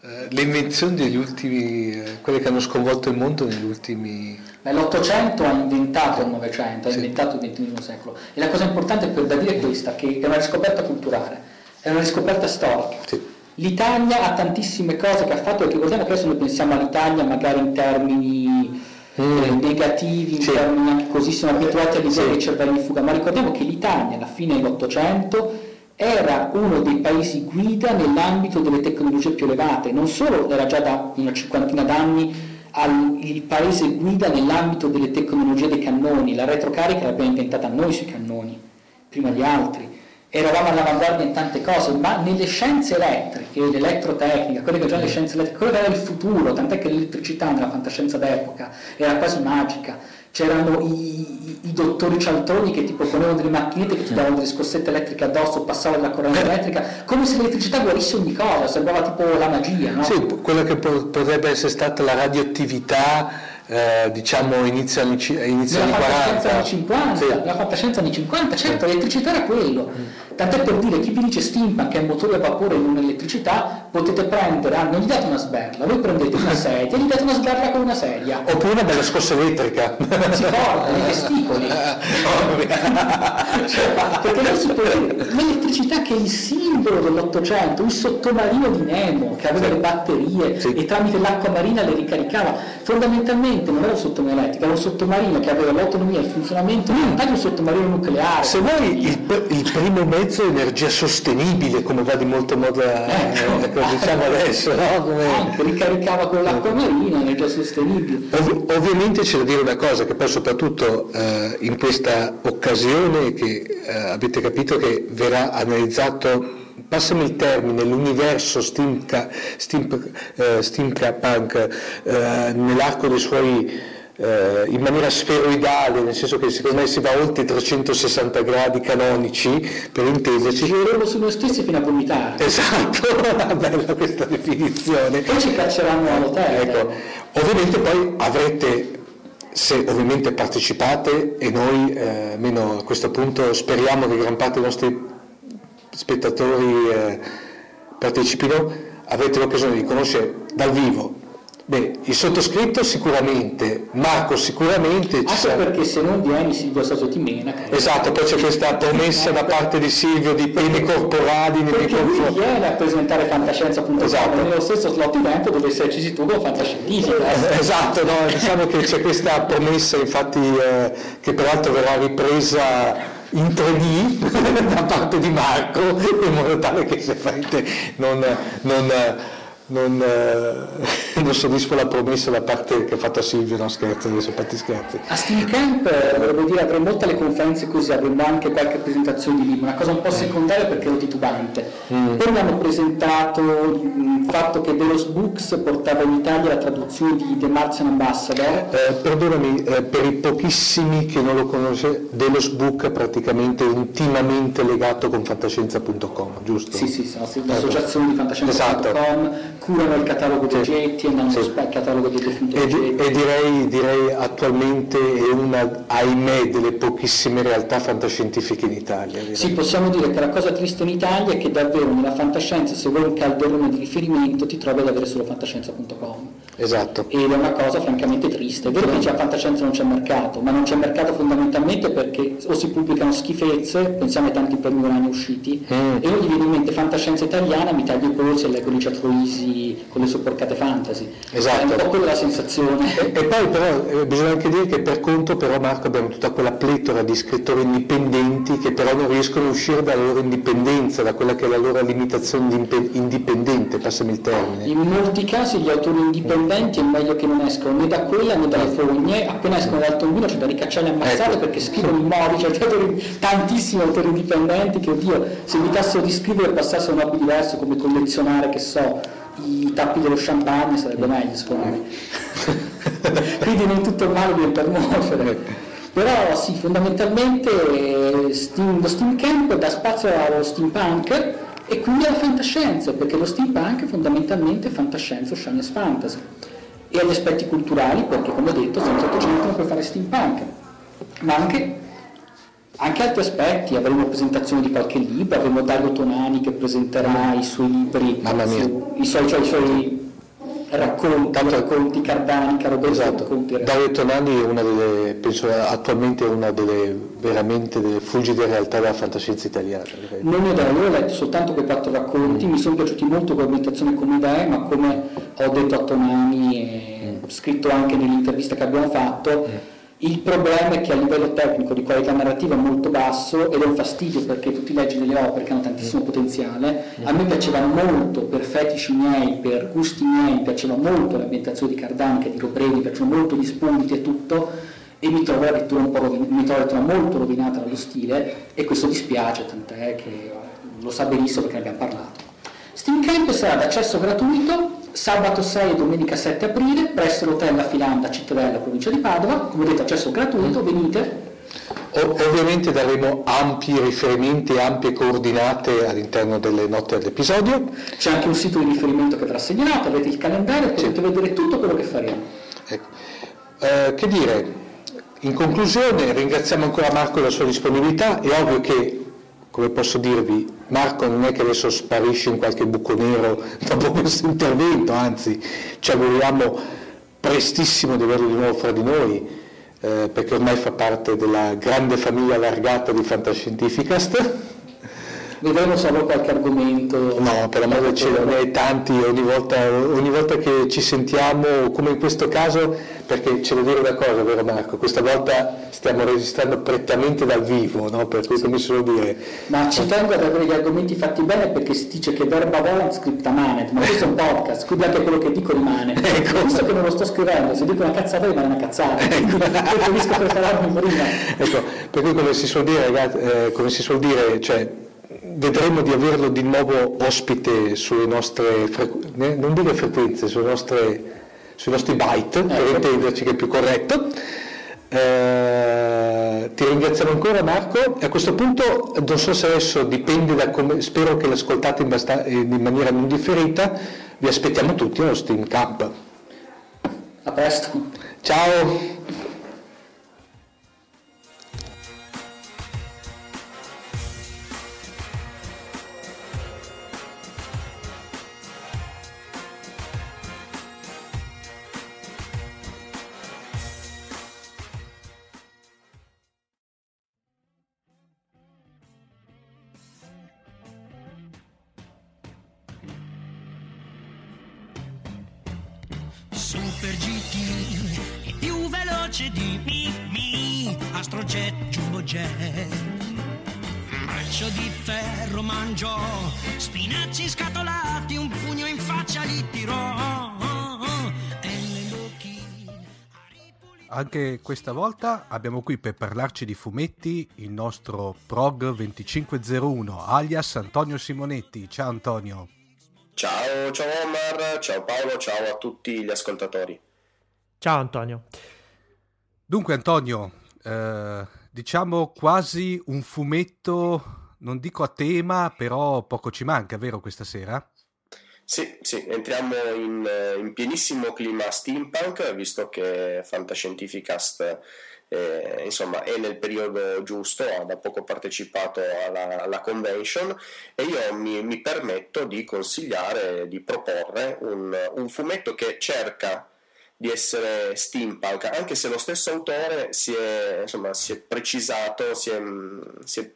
eh, le invenzioni degli ultimi, eh, quelle che hanno sconvolto il mondo negli ultimi... L'Ottocento ha inventato il Novecento, ha sì. inventato il XXI secolo. E la cosa importante per da dire è questa, che è una riscoperta culturale, è una riscoperta storica. Sì. L'Italia ha tantissime cose che ha fatto, ricordiamo che adesso noi pensiamo all'Italia magari in termini mm. eh, negativi, in sì. termini anche così, siamo abituati a l'idea sì. dei cervelli in fuga, ma ricordiamo che l'Italia alla fine dell'Ottocento era uno dei paesi guida nell'ambito delle tecnologie più elevate, non solo era già da una cinquantina d'anni il paese guida nell'ambito delle tecnologie dei cannoni, la retrocarica l'abbiamo inventata noi sui cannoni, prima di altri, eravamo all'avanguardia in tante cose, ma nelle scienze elettriche, l'elettrotecnica, quelle che già le scienze elettriche, quello che era il futuro, tant'è che l'elettricità nella fantascienza d'epoca era quasi magica. C'erano i, i, i dottori cialtroni che ti proponevano delle macchinette che ti davano delle scossette elettriche addosso, passavano la corrente elettrica, come se l'elettricità guarisse ogni cosa, sembrava tipo la magia. No? Sì, quella che potrebbe essere stata la radioattività eh, diciamo inizio anni, inizio anni 40 anni 50 sì. la fantascienza anni 50 certo l'elettricità era quello mm. Tant'è per dire, chi vi dice steampunk è un motore a vapore in un'elettricità, potete prendere, ah, non gli date una sberla, voi prendete una sedia e gli date una sberla con una sedia. Oppure una bella scossa elettrica. Si porta, i testicoli. cioè, perché non si può dire, l'elettricità che è il simbolo dell'Ottocento, il sottomarino di Nemo, che aveva sì. le batterie sì. e tramite l'acqua marina le ricaricava, fondamentalmente non era un sottomarino elettrico, era un sottomarino che aveva l'autonomia e il funzionamento mm. di un sottomarino nucleare. Se vuoi il, il primo mezzo mezzo energia sostenibile, come va di molto moda, ecco. eh, diciamo adesso, no? Come... Anche ricaricava con l'acqua marina, energia sostenibile. Ov- ovviamente c'è da dire una cosa, che poi soprattutto eh, in questa occasione che eh, avete capito che verrà analizzato passami il termine, l'universo steampunk, steam, eh, steampunk eh, nell'arco dei suoi eh, in maniera sferoidale, nel senso che secondo me si va oltre i 360 gradi canonici, per intenderci. Ci gireremo su noi stessi fino a vomitare. Esatto, bella questa definizione. Poi ci cacceranno all'hotel. Ecco. Ovviamente poi avrete se ovviamente partecipate e noi, eh, almeno a questo punto, speriamo che gran parte dei nostri spettatori eh, partecipino, avrete l'occasione di conoscere dal vivo Beh, il sottoscritto sicuramente, Marco sicuramente. Anche sarà... perché se non vieni Silvio Soso ti mena. Esatto, poi c'è questa promessa da parte di Silvio di pene corporali nei perché confronti. lui viene a presentare fantascienza.com esatto. nello stesso slot evento dove sei ci tu con fantascientifica. Eh. Esatto, no, diciamo che c'è questa promessa infatti eh, che peraltro verrà ripresa in 3D da parte di Marco in modo tale che se non, non non, eh, non, soddisfa la promessa da parte che ha fatto a Silvio, no scherzo, adesso fatti scherzi. A Steam Camp, eh, volevo dire, avremo molte le conferenze così, avremo anche qualche presentazione di libro, una cosa un po' secondaria perché ero titubante. Mm. Poi mi hanno presentato il fatto che Delos Books portava in Italia la traduzione di The Martian Ambassador. Eh, perdonami, eh, per i pochissimi che non lo conosce, Delos Book è praticamente intimamente legato con fantascienza.com, giusto? Sì, sì, sono un'associazione di fantascienza.com. Esatto curano il catalogo di oggetti e non sì. il catalogo dei defunti e. E direi, direi, attualmente è una, ahimè, delle pochissime realtà fantascientifiche in Italia. Direi. Sì, possiamo dire che la cosa triste in Italia è che davvero nella fantascienza, se vuoi un calderone di riferimento, ti trovi ad avere solo fantascienza.com. Esatto. Ed è una cosa francamente triste. È vero che già fantascienza non c'è mercato, ma non c'è mercato fondamentalmente perché o si pubblicano schifezze, pensiamo ai tanti premi usciti, mm. e non gli viene in mente fantascienza italiana, mi taglio i polsi e leggo Licia Troisi con le sue porcate fantasy. Esatto. È un po' quella la sensazione. E, e poi però eh, bisogna anche dire che per conto però Marco abbiamo tutta quella pletora di scrittori indipendenti che però non riescono a uscire dalla loro indipendenza, da quella che è la loro limitazione di indipendente, passami il termine. In molti casi gli autori indipendenti è meglio che non escono né da quella né dalle fogne, appena escono dal tombino c'è da ricacciarli ammazzate ecco. perché scrivono i modi, cioè tantissimi autori indipendenti che oddio, se evitassero di scrivere e passassero un hobby diverso come collezionare, che so, i tappi dello champagne sarebbe meglio secondo me. Quindi non tutto il male viene per nuocere. Però sì, fondamentalmente lo Steam Camp dà spazio allo steampunk e quindi alla fantascienza, perché lo steampunk è fondamentalmente fantascienza o science fantasy, e agli aspetti culturali, perché come ho detto, senza 800 non puoi fare steampunk, ma anche, anche, altri aspetti, avremo presentazioni di qualche libro, avremo Dario Tonani che presenterà i suoi libri, su, i, suoi, cioè, i suoi racconti, tanto racconti Cardani, Roberto esatto. racconti. Dario Tonani è una delle, penso attualmente una delle veramente delle fulgide realtà della fantascienza italiana. Non è vero, io ho letto soltanto quei quattro racconti, mm. mi sono piaciuti molto come ambientazione come idee, ma come ho detto a Tonani e mm. scritto anche nell'intervista che abbiamo fatto, mm il problema è che a livello tecnico di qualità narrativa è molto basso ed è un fastidio perché tu ti leggi delle opere che hanno tantissimo potenziale. A me piaceva molto, per fetici miei, per gusti miei, piaceva molto l'ambientazione di Cardan, che di Robreni, piacciono molto gli spunti e tutto. e mi trovo addirittura un po' rovin- mi trovo molto rovinata dallo stile e questo dispiace, tant'è che lo sa benissimo perché ne abbiamo parlato. Steam Camp sarà d'accesso gratuito sabato 6 e domenica 7 aprile presso l'hotel La Filanda, Cittadella, provincia di Padova, come detto accesso gratuito, venite. ovviamente daremo ampi riferimenti e ampie coordinate all'interno delle note dell'episodio. C'è anche un sito di riferimento che verrà segnalato, avete il calendario, potete sì. vedere tutto quello che faremo. Ecco. Eh, che dire, in conclusione ringraziamo ancora Marco per la sua disponibilità, è ovvio che come posso dirvi, Marco non è che adesso sparisce in qualche buco nero dopo questo intervento, anzi ci auguriamo prestissimo di averlo di nuovo fra di noi, eh, perché ormai fa parte della grande famiglia allargata di Fantascientificast vedremo se avrò qualche argomento. No, per amore del cielo, ne hai tanti ogni volta, ogni volta che ci sentiamo, come in questo caso, perché c'è da dire una cosa, vero Marco? Questa volta stiamo registrando prettamente dal vivo, no? per cui come suolo dire. Ma ci tengo ad avere gli argomenti fatti bene perché si dice che verba volant scripta manet, ma questo è un podcast, quindi anche quello che dico rimane. Ecco. Visto che non lo sto scrivendo, se dico una cazzata rimane una cazzata, ecco. preferisco prepararmi prima. Ecco, per cui come si suol dire, ragazzi, eh, come si suol dire, cioè, vedremo di averlo di nuovo ospite sulle nostre frequ- non dire frequenze, nostre, sui nostri byte, per ecco. intenderci che è più corretto. Eh, ti ringraziamo ancora Marco a questo punto non so se adesso dipende da come spero che l'ascoltate in, basta- in maniera non differita vi aspettiamo tutti allo Steam Camp a presto ciao Anche questa volta abbiamo qui per parlarci di fumetti il nostro Prog 2501, alias Antonio Simonetti. Ciao Antonio. Ciao, ciao Omar, ciao Paolo, ciao a tutti gli ascoltatori. Ciao Antonio. Dunque Antonio, eh, diciamo quasi un fumetto, non dico a tema, però poco ci manca, vero questa sera? Sì, sì, entriamo in, in, pienissimo clima steampunk, visto che Fantascientificast eh, insomma, è nel periodo giusto, ha da poco partecipato alla, alla convention e io mi, mi, permetto di consigliare, di proporre un, un fumetto che cerca di essere steampunk, anche se lo stesso autore si è, insomma, si è precisato, si è, si è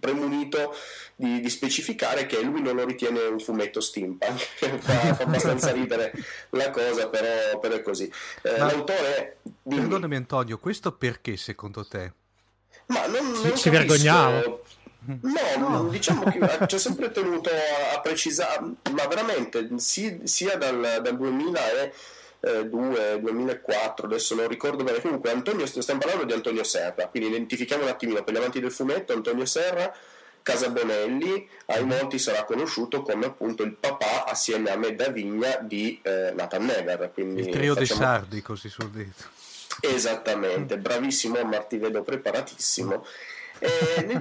premunito di, di, specificare che lui non lo ritiene un fumetto steampunk fa, fa abbastanza ridere la cosa però, però è così eh, Ma, l'autore dimmi. perdonami Antonio questo perché secondo te? ma non, non si, si vergognava No, no, diciamo che ci ha sempre tenuto a, a precisare, ma veramente sì, sia dal, dal 2000 e 2002, 2004, adesso non ricordo bene, comunque Antonio, stiamo parlando di Antonio Serra, quindi identifichiamo un attimino per gli amanti del fumetto, Antonio Serra, Casabonelli, ai molti sarà conosciuto come appunto il papà assieme a Medda Vigna di eh, Nathan Never. Quindi il trio facciamo... dei sardi, così sul detto. Esattamente, bravissimo Marti, vedo preparatissimo. E,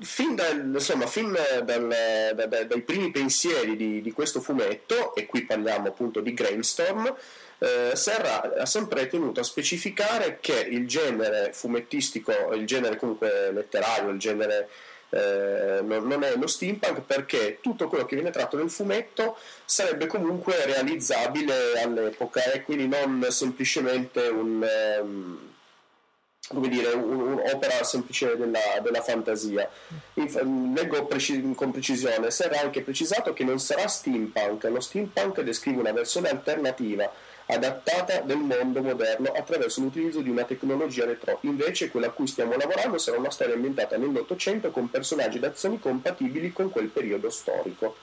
fin, dal, insomma, fin dal, da, da, dai primi pensieri di, di, questo fumetto, e qui parliamo appunto di Grainstorm, eh, Serra ha sempre tenuto a specificare che il genere fumettistico, il genere comunque letterario, il genere eh, non, è lo steampunk perché tutto quello che viene tratto nel fumetto sarebbe comunque realizzabile all'epoca e quindi non semplicemente un... Um, come dire, un'opera semplice della, della fantasia. In, leggo preci- con precisione, sarà anche precisato che non sarà steampunk, lo steampunk descrive una versione alternativa adattata del mondo moderno attraverso l'utilizzo di una tecnologia retro. Invece quella a cui stiamo lavorando sarà una storia ambientata nell'Ottocento con personaggi ed azioni compatibili con quel periodo storico.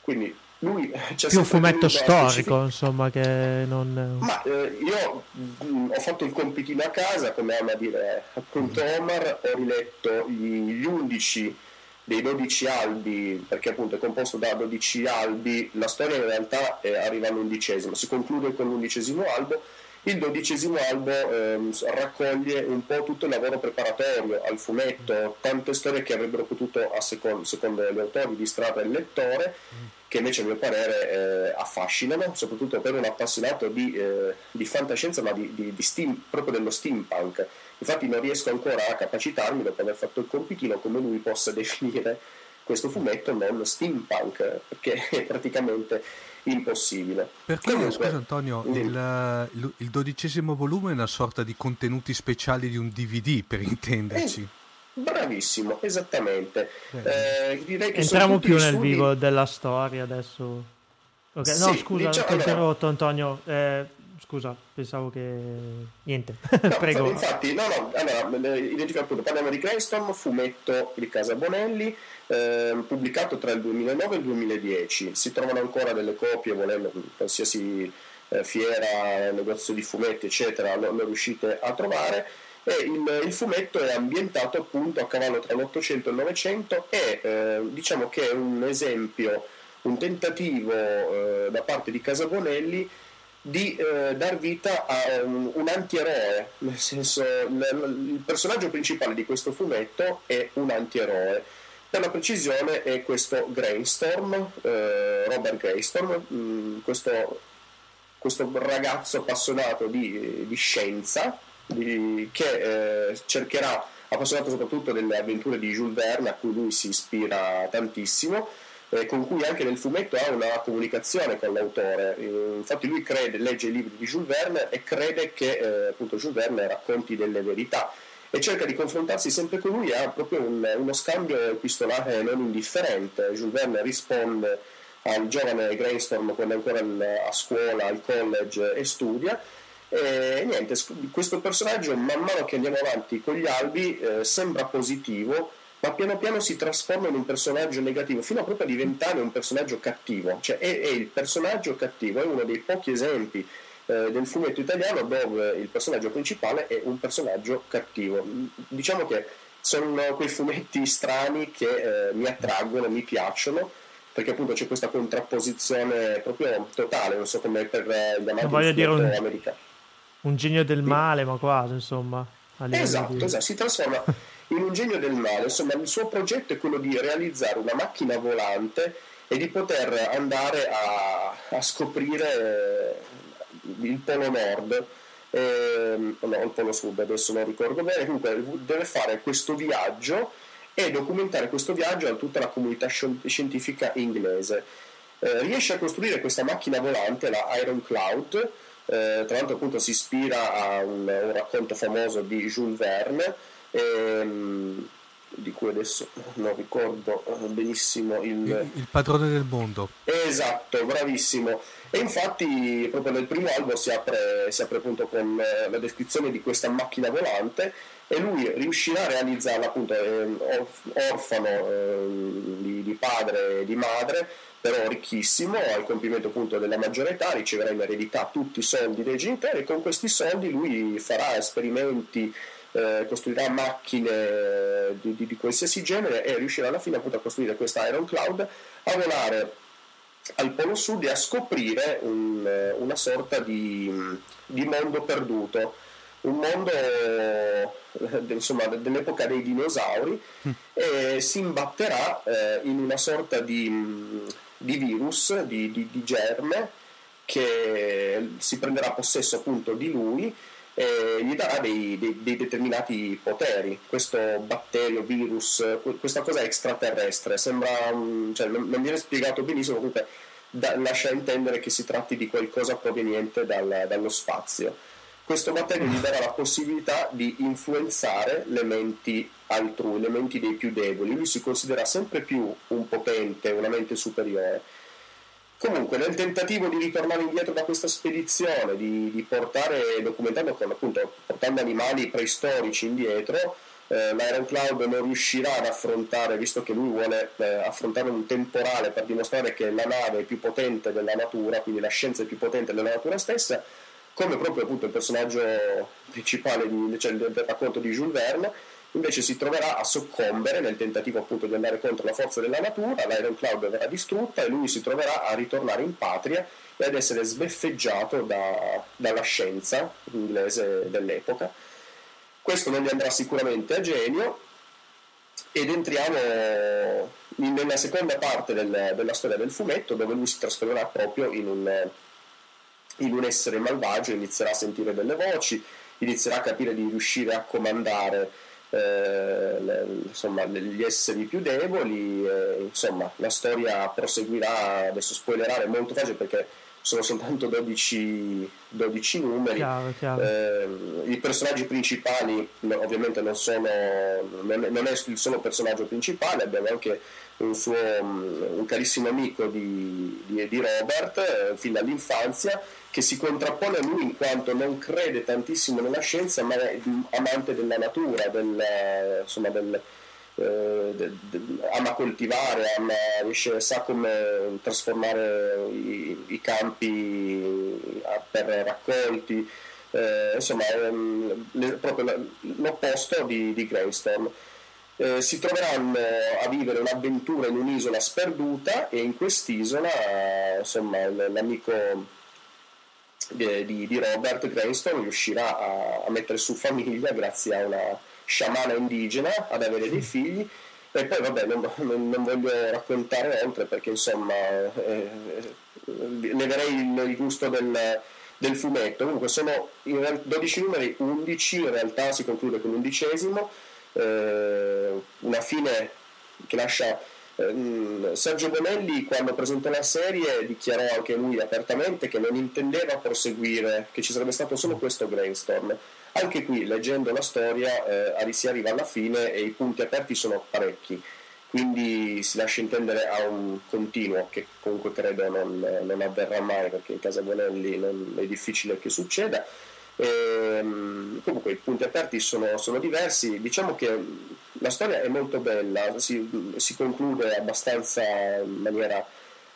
Quindi lui c'è più un fumetto storico insomma che non ma eh, io mh, mm, ho fatto il compitino a casa come ama dire appunto Omar ho riletto gli, gli 11 dei 12 albi perché appunto è composto da 12 albi la storia in realtà è, arriva all'undicesimo si conclude con l'undicesimo albo il dodicesimo albo ehm, raccoglie un po' tutto il lavoro preparatorio al fumetto, tante storie che avrebbero potuto, secondo, secondo gli autori, distrarre il lettore, che invece a mio parere eh, affascinano, soprattutto per un appassionato di, eh, di fantascienza, ma di, di, di steam, proprio dello steampunk. Infatti non riesco ancora a capacitarmi, dopo aver fatto il compitino, come lui possa definire questo fumetto non steampunk, perché è praticamente impossibile. Perché, Comunque, scusa Antonio, il, il, dodicesimo volume è una sorta di contenuti speciali di un DVD, per intenderci. Eh, bravissimo, esattamente. Eh, direi che Entriamo più nel studi... vivo della storia adesso. Okay. No, sì, scusa, diciamo, ti ho interrotto Antonio. Eh, scusa, pensavo che... Niente, no, prego. Infatti, no, no, allora, identifico appunto, parliamo di Greystone, fumetto di Casa Bonelli, eh, pubblicato tra il 2009 e il 2010. Si trovano ancora delle copie, volendo, qualsiasi eh, fiera, negozio di fumetti, eccetera, lo, lo riuscite a trovare. E il, il, fumetto è ambientato appunto a cavallo tra l'Ottocento e il Novecento e eh, diciamo che è un esempio, un tentativo eh, da parte di Casabonelli di eh, dar vita a un, un antieroe, nel senso il, il personaggio principale di questo fumetto è un antieroe. Per la precisione è questo Grainstorm, eh, Robert Grainstorm, mh, mm, questo, questo, ragazzo appassionato di, di scienza di, che eh, cercherà, appassionato soprattutto delle avventure di Jules Verne a cui lui si ispira tantissimo, eh, con cui anche nel fumetto ha una comunicazione con l'autore. Eh, infatti lui crede, legge i libri di Jules Verne e crede che eh, appunto Jules Verne racconti delle verità e cerca di confrontarsi sempre con lui ha proprio un, uno scambio epistolare non indifferente. Jules Verne risponde al giovane Grainstorm quando è ancora a scuola, al college e studia. E niente, questo personaggio man mano che andiamo avanti con gli albi eh, sembra positivo, ma piano piano si trasforma in un personaggio negativo, fino a proprio a diventare un personaggio cattivo. Cioè è, è il personaggio cattivo, è uno dei pochi esempi eh, del fumetto italiano dove il personaggio principale è un personaggio cattivo. Diciamo che sono quei fumetti strani che eh, mi attraggono, mi piacciono perché appunto c'è questa contrapposizione proprio totale, non so come per eh, gli amanti voglio dire un, americano. un genio del male, ma quasi insomma. Esatto, di... esatto, si trasforma in un genio del male, insomma il suo progetto è quello di realizzare una macchina volante e di poter andare a, a scoprire il polo nord, ehm, no, il polo sud, adesso non ricordo bene, comunque deve fare questo viaggio e documentare questo viaggio a tutta la comunità scientifica inglese. Eh, riesce a costruire questa macchina volante, la Iron Cloud, eh, tra l'altro appunto si ispira a un, un racconto famoso di Jules Verne, ehm, di cui adesso non ricordo benissimo il... il... il padrone del mondo. Esatto, bravissimo. E infatti proprio nel primo albo si apre, si apre appunto con eh, la descrizione di questa macchina volante e lui riuscirà a realizzarla appunto eh, orfano eh, di, di, padre e di madre però ricchissimo al compimento appunto della maggiore età riceverà in eredità tutti i soldi dei genitori e con questi soldi lui farà esperimenti eh, costruirà macchine di, di, di, qualsiasi genere e riuscirà alla fine appunto a costruire questa Iron Cloud a volare al polo sud e a scoprire un, una sorta di, di, mondo perduto, un mondo eh, insomma, dell'epoca dei dinosauri mm. e si imbatterà eh, in una sorta di, di virus, di, di, germe che si prenderà possesso appunto di lui e gli darà dei, dei, dei, determinati poteri. Questo batterio, virus, questa cosa extraterrestre, sembra, cioè, non, non viene spiegato benissimo, comunque da, lascia intendere che si tratti di qualcosa proveniente dal, dallo spazio. Questo batterio gli darà la possibilità di influenzare le menti altrui, le menti dei più deboli. Lui si considera sempre più un potente, una mente superiore Comunque, nel tentativo di ritornare indietro da questa spedizione, di, di portare, documentando con appunto, portando animali preistorici indietro, eh, l'Iron Cloud non riuscirà ad affrontare, visto che lui vuole eh, affrontare un temporale per dimostrare che la nave è più potente della natura, quindi la scienza è più potente della natura stessa, come proprio appunto il personaggio principale di, cioè, del, del racconto di Jules Verne, invece si troverà a soccombere nel tentativo appunto di andare contro la forza della natura, l'Iron Cloud verrà distrutta e lui si troverà a ritornare in patria e ad essere sbeffeggiato da, dalla scienza inglese dell'epoca. Questo non gli andrà sicuramente a genio ed entriamo nella seconda parte del, della storia del fumetto dove lui si trasformerà proprio in un, in un essere malvagio, inizierà a sentire delle voci, inizierà a capire di riuscire a comandare eh, le, insomma, gli esseri più deboli, eh, insomma la storia proseguirà, adesso spoilerare è molto facile perché sono soltanto 12, 12 numeri. Chiaro, chiaro. Eh, I personaggi principali ovviamente non sono, non è il solo personaggio principale, abbiamo anche un suo un carissimo amico di, di, di Robert eh, fin dall'infanzia che si contrappone a lui in quanto non crede tantissimo nella scienza ma è amante della natura, del, insomma, del, eh, de, de, ama coltivare, ama, riesce, sa come trasformare i, i campi per raccolti, eh, insomma è le, proprio l'opposto di, di Greystorm. Eh, si troveranno a vivere un'avventura in un'isola sperduta e in quest'isola insomma, l'amico di, di, Robert Greystone riuscirà a, a, mettere su famiglia grazie a una sciamana indigena, ad avere dei figli. E poi vabbè non, non, non voglio raccontare oltre perché insomma eh, leverei il, il gusto del, del, fumetto. Comunque sono 12 numeri 11 in realtà si conclude con l'undicesimo eh, una fine che lascia Sergio Bonelli quando presentò la serie dichiarò anche lui apertamente che non intendeva proseguire, che ci sarebbe stato solo questo brainstorm. Anche qui, leggendo la storia, eh, si arriva alla fine e i punti aperti sono parecchi, quindi si lascia intendere a un continuo che comunque credo non, non avverrà mai perché in casa Bonelli non, è difficile che succeda. E, ehm, comunque i punti aperti sono, sono, diversi, diciamo che la storia è molto bella, si, si conclude abbastanza in maniera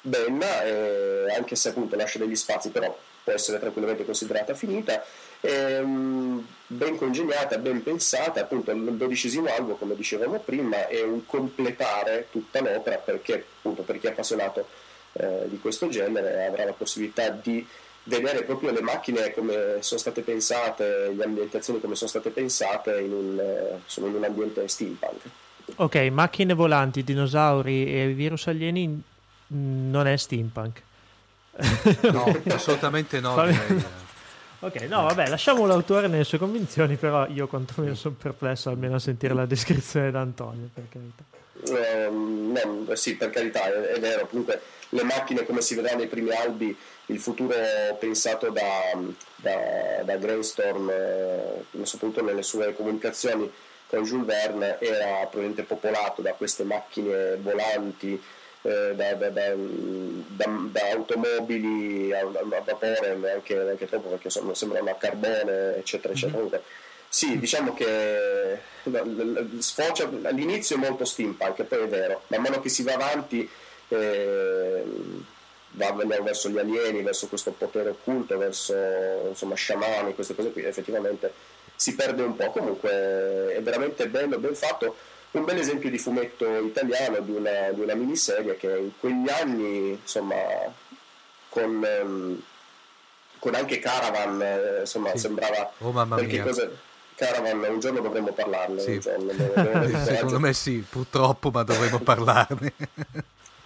bella, eh, anche se appunto lascia degli spazi, però può essere tranquillamente considerata finita, eh, ben congegnata, ben pensata, appunto il dodicesimo albo, come dicevamo prima, è un completare tutta l'opera perché appunto per chi è appassionato eh, di questo genere avrà la possibilità di vedere proprio le macchine come sono state pensate, le ambientazioni come sono state pensate in un, eh, sono in un ambiente steampunk. Ok, macchine volanti, dinosauri e virus alieni non è steampunk. No, assolutamente no. Ok, no, vabbè, lasciamo l'autore nelle sue convinzioni, però io quantomeno sono perplesso almeno a sentire la descrizione da Antonio, per carità. Eh, no, sì, per carità, è, è vero, comunque le macchine come si vedrà nei primi albi il futuro pensato da, da, da Grainstorm, eh, soprattutto nelle sue comunicazioni con Jules Verne, era probabilmente popolato da queste macchine volanti, eh, da, da, da, automobili a, a vapore, neanche, neanche, troppo perché sono, sembrano a carbone, eccetera, eccetera. Mm-hmm. Sì, diciamo che sfocia, all'inizio è molto steampunk, poi è vero, man mano che si va avanti eh, va verso gli alieni, verso questo potere occulto, verso insomma sciamani, queste cose qui, effettivamente si perde un po'. Comunque è veramente bello, ben fatto. Un bel esempio di fumetto italiano, di una, di una miniserie che in quegli anni, insomma, con, ehm, con anche Caravan, eh, insomma, sì. sembrava... Oh mamma mia. Cosa, Caravan, un giorno dovremmo parlarne. Sì. Giorno, Secondo me sì, purtroppo, ma dovremmo parlarne.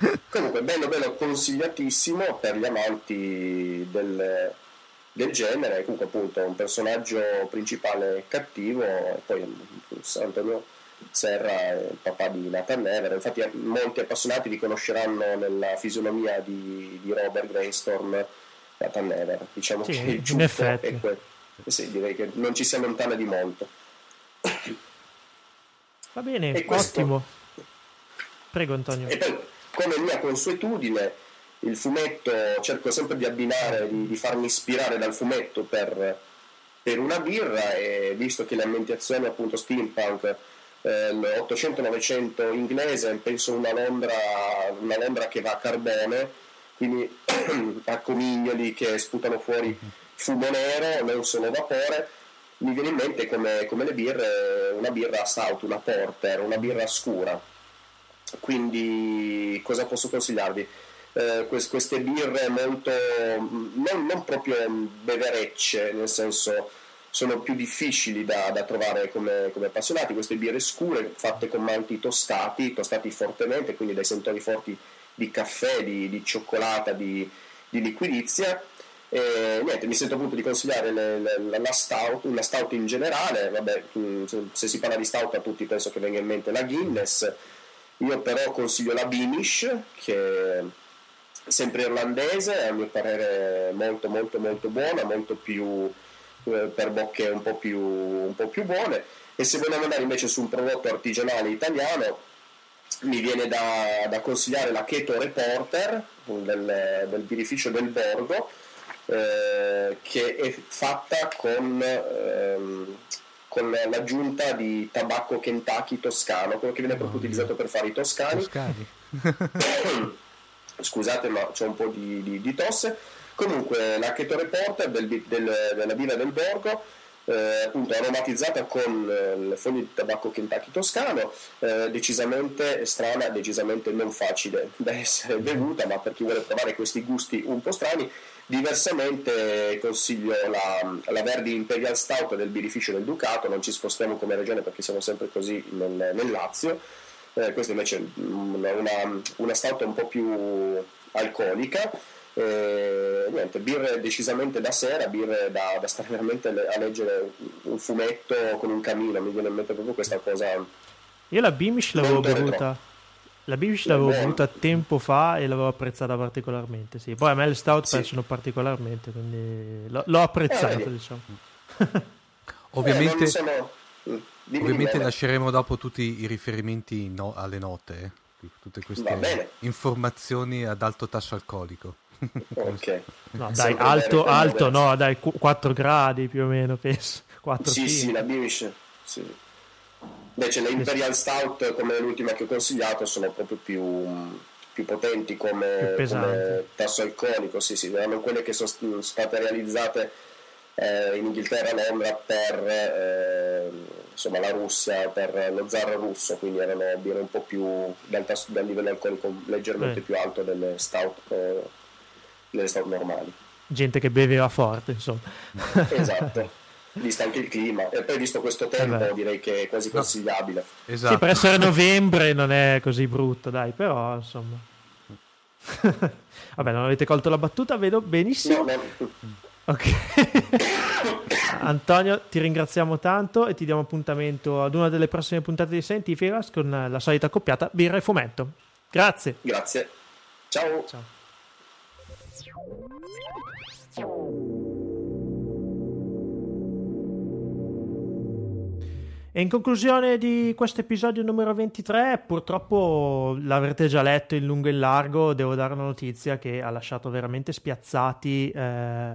Comunque, bello, bello, consigliatissimo per gli amanti del, del genere. Comunque, appunto, un personaggio principale cattivo, e poi Antonio Serra è il papà di Nathan Never. Infatti, molti appassionati riconosceranno nella fisionomia di, di Robert Brainstorm Nathan Never. Diciamo sì, che il giusto effetti. è quello. Sì, direi che non ci si allontana di molto. Va bene, questo... ottimo. Prego Antonio. E poi, come mia consuetudine, il fumetto cerco sempre di abbinare, di, di farmi ispirare dal fumetto per, per, una birra e visto che le ambientazioni appunto steampunk 800-900 inglese, penso una Londra, una Londra che va a carbone, quindi a comignoli che sputano fuori fumo nero, non solo vapore. Mi viene in mente come, come le birre, una birra stout, una porter, una birra scura. Quindi cosa posso consigliarvi? Eh, queste birre molto non, non, proprio beverecce, nel senso sono più difficili da, da trovare come, come, appassionati, queste birre scure fatte con malti tostati, tostati fortemente, quindi dai sentori forti di caffè, di, di cioccolata, di, di liquidizia. E, niente, mi sento appunto di consigliare le, le, la stout, una stout in generale, vabbè, mm, se si parla di stout a tutti penso che venga in mente la Guinness, io però consiglio la Beamish, che è sempre irlandese, a mio parere molto molto molto buona, molto più per bocche un po, più, un po' più buone. E se vogliamo andare invece su un prodotto artigianale italiano mi viene da, da consigliare la Keto Reporter del, del birrificio del Borgo eh, che è fatta con, ehm, con, l'aggiunta di tabacco Kentucky toscano quello che viene proprio utilizzato per fare i toscani, toscani. scusate ma c'è un po' di, di, di tosse Comunque la Keto Reporter del, del, della birra del Borgo eh, appunto aromatizzata con eh, le foglie di tabacco Kentucky toscano, eh, decisamente strana, decisamente non facile da essere bevuta, ma per chi vuole provare questi gusti un po' strani, diversamente consiglio la, la Verdi Imperial Stout del birrificio del Ducato, non ci spostiamo come regione perché siamo sempre così nel, nel Lazio, eh, questa invece è una, una stout un po' più alcolica e, niente, birre decisamente da sera, birre da, da, stare veramente a leggere un fumetto con un camino, mi viene in mente proprio questa cosa. Io la Beamish l'avevo bevuta. La Beamish l'avevo bevuta tempo fa e l'avevo apprezzata particolarmente. Sì. Poi a me le stout sì. piacciono particolarmente, quindi l'ho, l'ho apprezzato, eh, diciamo. ovviamente, eh, sono... Mm, ovviamente lasceremo dopo tutti i riferimenti no, alle note, eh. tutte queste informazioni ad alto tasso alcolico ok. No, dai, alto, alto, no, dai, 4 gradi più o meno, penso. 4, sì, 5. sì, la Beamish, sì. Invece le Imperial Stout, come l'ultima che ho consigliato, sono proprio più, più potenti come, più come, tasso alcolico, sì, sì, erano quelle che sono state realizzate eh, in Inghilterra, a Londra, per eh, insomma, la Russia, per lo zar russo, quindi erano birre un po' più dal, tasso, dal livello alcolico leggermente eh. più alto delle stout eh, nelle state normali. Gente che beveva forte, insomma. Esatto. Visto anche il clima e poi visto questo tempo eh direi che è quasi consigliabile. No. Esatto. Sì, per essere novembre non è così brutto, dai, però insomma. Vabbè, non avete colto la battuta, vedo benissimo. No, no. Ok. Antonio, ti ringraziamo tanto e ti diamo appuntamento ad una delle prossime puntate di Scientificas con la solita coppiata birra e fumetto. Grazie. Grazie. Ciao. Ciao. E in conclusione di questo episodio numero 23, purtroppo l'avrete già letto in lungo e in largo, devo dare una notizia che ha lasciato veramente spiazzati eh,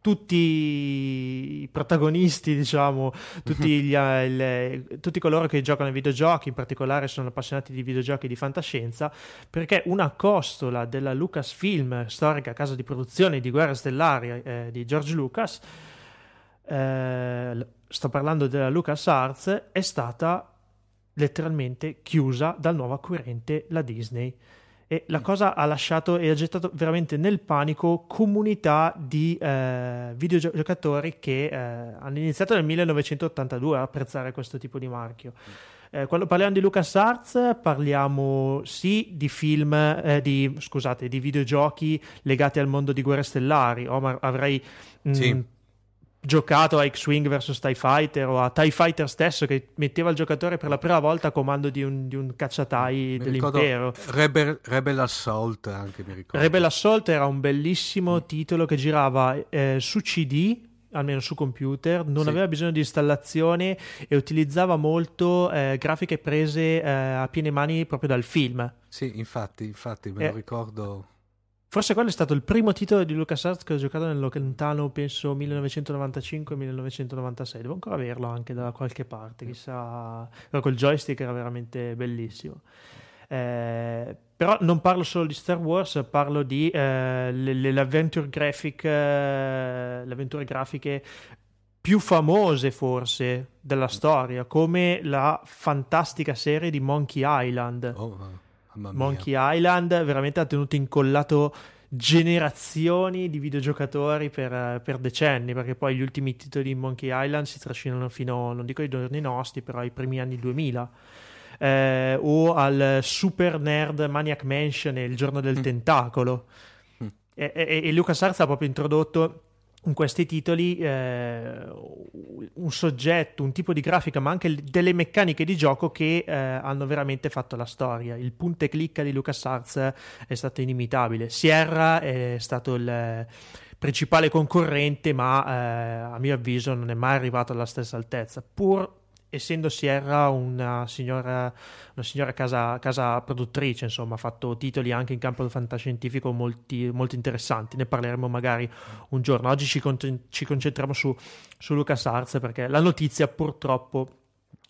tutti i protagonisti, diciamo, tutti, gli, il, tutti, coloro che giocano ai videogiochi, in particolare sono appassionati di videogiochi di fantascienza, perché una costola della Lucasfilm, storica casa di produzione di Guerre Stellari eh, di George Lucas, eh, sto parlando della LucasArts, è stata letteralmente chiusa dal nuovo acquirente, la Disney e la cosa ha lasciato e ha gettato veramente nel panico comunità di eh, videogiocatori che eh, hanno iniziato nel 1982 a apprezzare questo tipo di marchio. Eh, quando parliamo di LucasArts parliamo sì di film, eh, di, scusate, di videogiochi legati al mondo di Guerre Stellari. Omar, avrei mh, mm, giocato a X-Wing vs TIE Fighter o a TIE Fighter stesso che metteva il giocatore per la prima volta a comando di un, di un cacciatai dell'impero. Rebel, Rebel, Assault anche mi ricordo. Rebel Assault era un bellissimo mm. titolo che girava eh, su CD almeno su computer, non sì. aveva bisogno di installazione e utilizzava molto eh, grafiche prese eh, a piene mani proprio dal film. Sì, infatti, infatti me lo ricordo Forse quello è stato il primo titolo di LucasArts che ho giocato nel lontano, penso 1995-1996. Devo ancora averlo anche da qualche parte, chissà. Però quel joystick era veramente bellissimo. Eh, però non parlo solo di Star Wars, parlo di eh, le, le, adventure graphic, eh, le avventure grafiche più famose forse della storia, come la fantastica serie di Monkey Island. Oh, Monkey Island veramente ha tenuto incollato generazioni di videogiocatori per, per, decenni, perché poi gli ultimi titoli di Monkey Island si trascinano fino, non dico ai giorni nostri, però ai primi anni 2000. Eh, o al Super Nerd Maniac Mansion e il giorno del mm. tentacolo. Mm. E, e, e LucasArts ha proprio introdotto in questi titoli eh, un soggetto, un tipo di grafica, ma anche delle meccaniche di gioco che eh, hanno veramente fatto la storia. Il punta e clicca di LucasArts è stato inimitabile. Sierra è stato il principale concorrente, ma eh, a mio avviso non è mai arrivato alla stessa altezza, pur essendo Sierra una signora, una signora casa, casa, produttrice, insomma, ha fatto titoli anche in campo fantascientifico molti, molto interessanti. Ne parleremo magari un giorno. Oggi ci, con- ci concentriamo su, su LucasArts perché la notizia purtroppo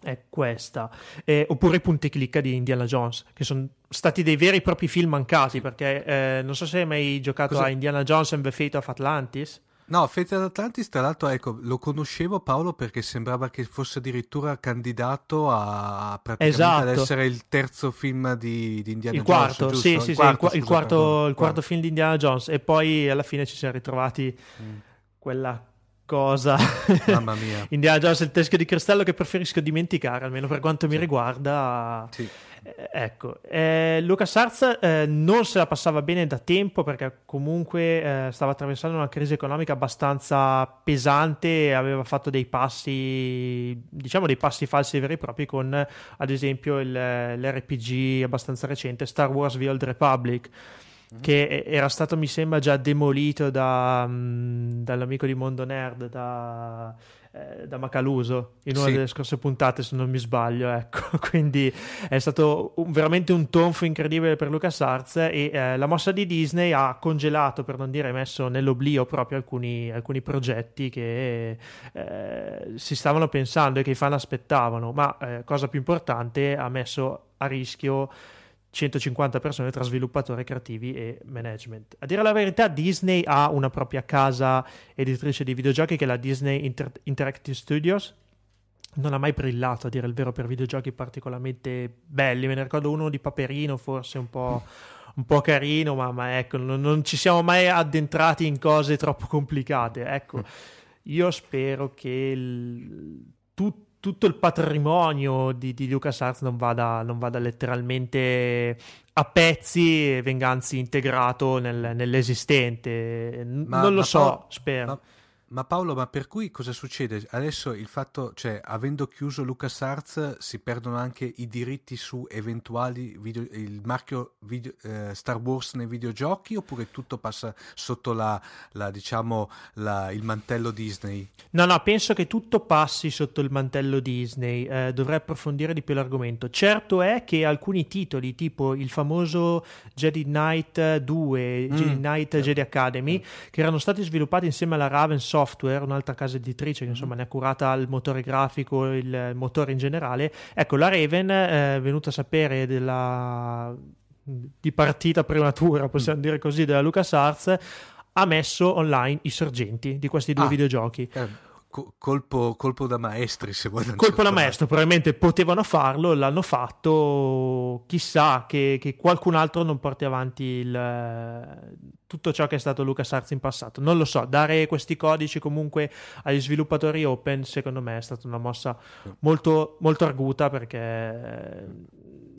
è questa. Eh, oppure i punti clicca di Indiana Jones, che sono stati dei veri e propri film mancati. Perché eh, non so se hai mai giocato Cosa? a Indiana Jones and the Fate of Atlantis. No, Fate Atlantis, tra l'altro, ecco, lo conoscevo Paolo perché sembrava che fosse addirittura candidato a praticamente esatto. ad essere il terzo film di, di Indiana il Jones. Quarto, sì, sì, il quarto, sì, il, quarto, il quarto film di Indiana Jones. E poi alla fine ci siamo ritrovati mm. quella cosa. Mamma mia. Indiana Jones il teschio di cristallo che preferisco dimenticare, almeno per quanto mi riguarda. Sì. Eh, ecco, eh, LucasArts eh, non se la passava bene da tempo perché comunque eh, stava attraversando una crisi economica abbastanza pesante aveva fatto dei passi, diciamo dei passi falsi veri e propri con ad esempio il, l'RPG abbastanza recente Star Wars The Old Republic mm-hmm. che era stato mi sembra già demolito da, um, dall'amico di Mondo Nerd da eh, da Macaluso in una sì. delle scorse puntate, se non mi sbaglio. Ecco. Quindi è stato un, veramente un tonfo incredibile per LucasArts e eh, la mossa di Disney ha congelato, per non dire messo nell'oblio, proprio alcuni, alcuni progetti che eh, si stavano pensando e che i fan aspettavano. Ma eh, cosa più importante, ha messo a rischio 150 persone tra sviluppatori creativi e management. A dire la verità, Disney ha una propria casa editrice di videogiochi che è la Disney Inter- Interactive Studios. Non ha mai brillato, a dire il vero, per videogiochi particolarmente belli. Me ne ricordo uno di Paperino, forse un po', un po carino, ma, ma ecco, non, non, ci siamo mai addentrati in cose troppo complicate. Ecco, io spero che il, tutto tutto il patrimonio di, di LucasArts non vada, non vada letteralmente a pezzi e venga anzi integrato nel, nell'esistente. Ma, non lo so, Paolo, spero. Ma, ma Paolo, ma per cui cosa succede? Adesso il fatto, cioè, avendo chiuso LucasArts, si perdono anche i diritti su eventuali video, il marchio video, eh, Star Wars nei videogiochi oppure tutto passa sotto la, la diciamo, la, il mantello Disney? No, no, penso che tutto passi sotto il mantello Disney. Eh, dovrei approfondire di più l'argomento. Certo è che alcuni titoli, tipo il famoso Jedi Knight 2, mm. Jedi Knight eh. Jedi Academy, mm. che erano stati sviluppati insieme alla Raven Software, Software, un'altra casa editrice che insomma ne ha curata il motore grafico, il motore in generale. Ecco, la Raven eh, è venuta a sapere della di partita prematura, possiamo mm. dire così, della LucasArts, ha messo online i sorgenti di questi due ah, videogiochi. Eh colpo, colpo, da maestri, se vuoi. Colpo da maestro, probabilmente potevano farlo, l'hanno fatto. Chissà che, che qualcun altro non porti avanti il, tutto ciò che è stato LucasArts in passato. Non lo so, dare questi codici comunque agli sviluppatori open, secondo me, è stata una mossa molto, molto arguta perché.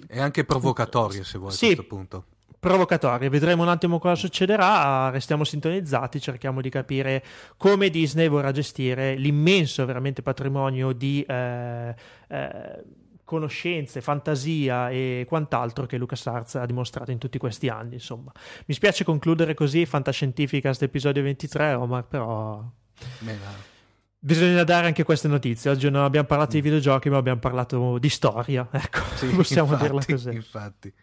È anche provocatoria, se vuoi, sì, a questo punto provocatorie. Vedremo un attimo cosa succederà, restiamo sintonizzati, cerchiamo di capire come Disney vorrà gestire l'immenso veramente patrimonio di eh, eh, conoscenze, fantasia e quant'altro che LucasArts ha dimostrato in tutti questi anni. Insomma, mi spiace concludere così Fantascientificast episodio 23, Omar, però... Bisogna dare anche queste notizie. Oggi non abbiamo parlato di mm. videogiochi, ma abbiamo parlato di storia. Ecco, sì, possiamo infatti, dirla così. Infatti.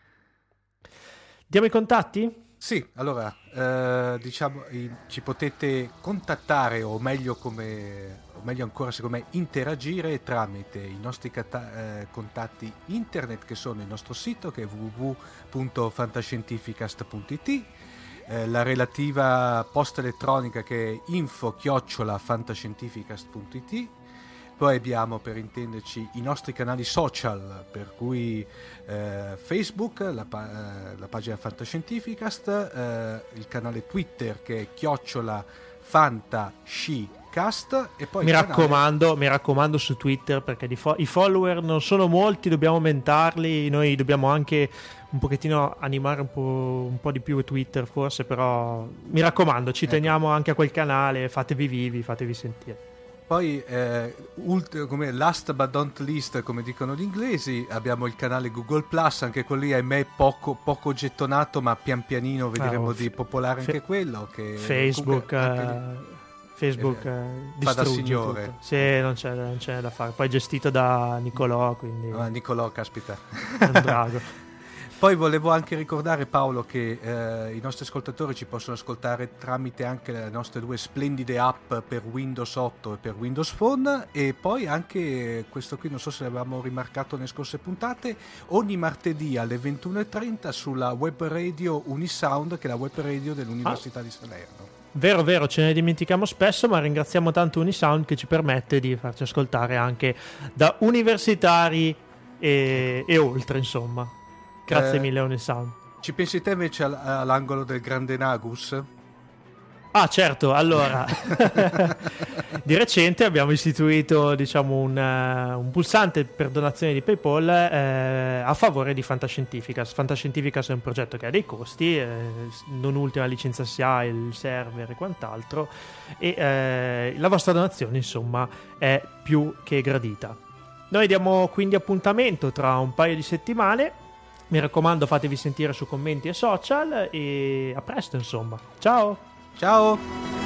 Diamo i contatti? Sì, allora, eh, diciamo, ci potete contattare o meglio, come, o meglio ancora secondo me interagire tramite i nostri cata- eh, contatti internet che sono il nostro sito che è www.fantascientificast.it eh, la relativa posta elettronica che è info-fantascientificast.it poi abbiamo per intenderci i nostri canali social, per cui eh, Facebook, la, pa- eh, la, pagina Fantascientificast, eh, il canale Twitter che è chiocciola fantascicast e poi mi canale... raccomando, mi raccomando su Twitter perché fo- i follower non sono molti, dobbiamo aumentarli, noi dobbiamo anche un pochettino animare un po', un po', di più Twitter forse, però mi raccomando, ci ecco. teniamo anche a quel canale, fatevi vivi, fatevi sentire. Poi, eh, ult- come last but not least, come dicono gli inglesi, abbiamo il canale Google Plus, anche quello lì, ahimè, poco, poco gettonato, ma pian pianino vedremo ah, di popolare anche quello. Che Facebook. Comunque, Facebook eh, eh fa da signore. Tutto. Sì, non c'è, non c'è, da fare. Poi gestito da Nicolò, quindi... Ah, Nicolò, caspita. È un drago. Poi volevo anche ricordare Paolo che eh, i nostri ascoltatori ci possono ascoltare tramite anche le nostre due splendide app per Windows 8 e per Windows Phone e poi anche questo qui non so se l'avevamo rimarcato nelle scorse puntate ogni martedì alle 21.30 sulla web radio Unisound che è la web radio dell'Università ah. di Salerno. Vero, vero, ce ne dimentichiamo spesso, ma ringraziamo tanto Unisound che ci permette di farci ascoltare anche da universitari e, e oltre, insomma. Grazie eh, mille, Onisound. Ci pensi te invece all'angolo del grande Nagus? Ah, certo, allora, di recente abbiamo istituito diciamo, un, uh, un, pulsante per donazione di PayPal eh, a favore di Fantascientificas. Fantascientificas è un progetto che ha dei costi, eh, non ultima licenza SIA, il server e quant'altro, e eh, la vostra donazione, insomma, è più che gradita. Noi diamo quindi appuntamento tra un paio di settimane mi raccomando, fatevi sentire su commenti e social e a presto, insomma. Ciao! Ciao!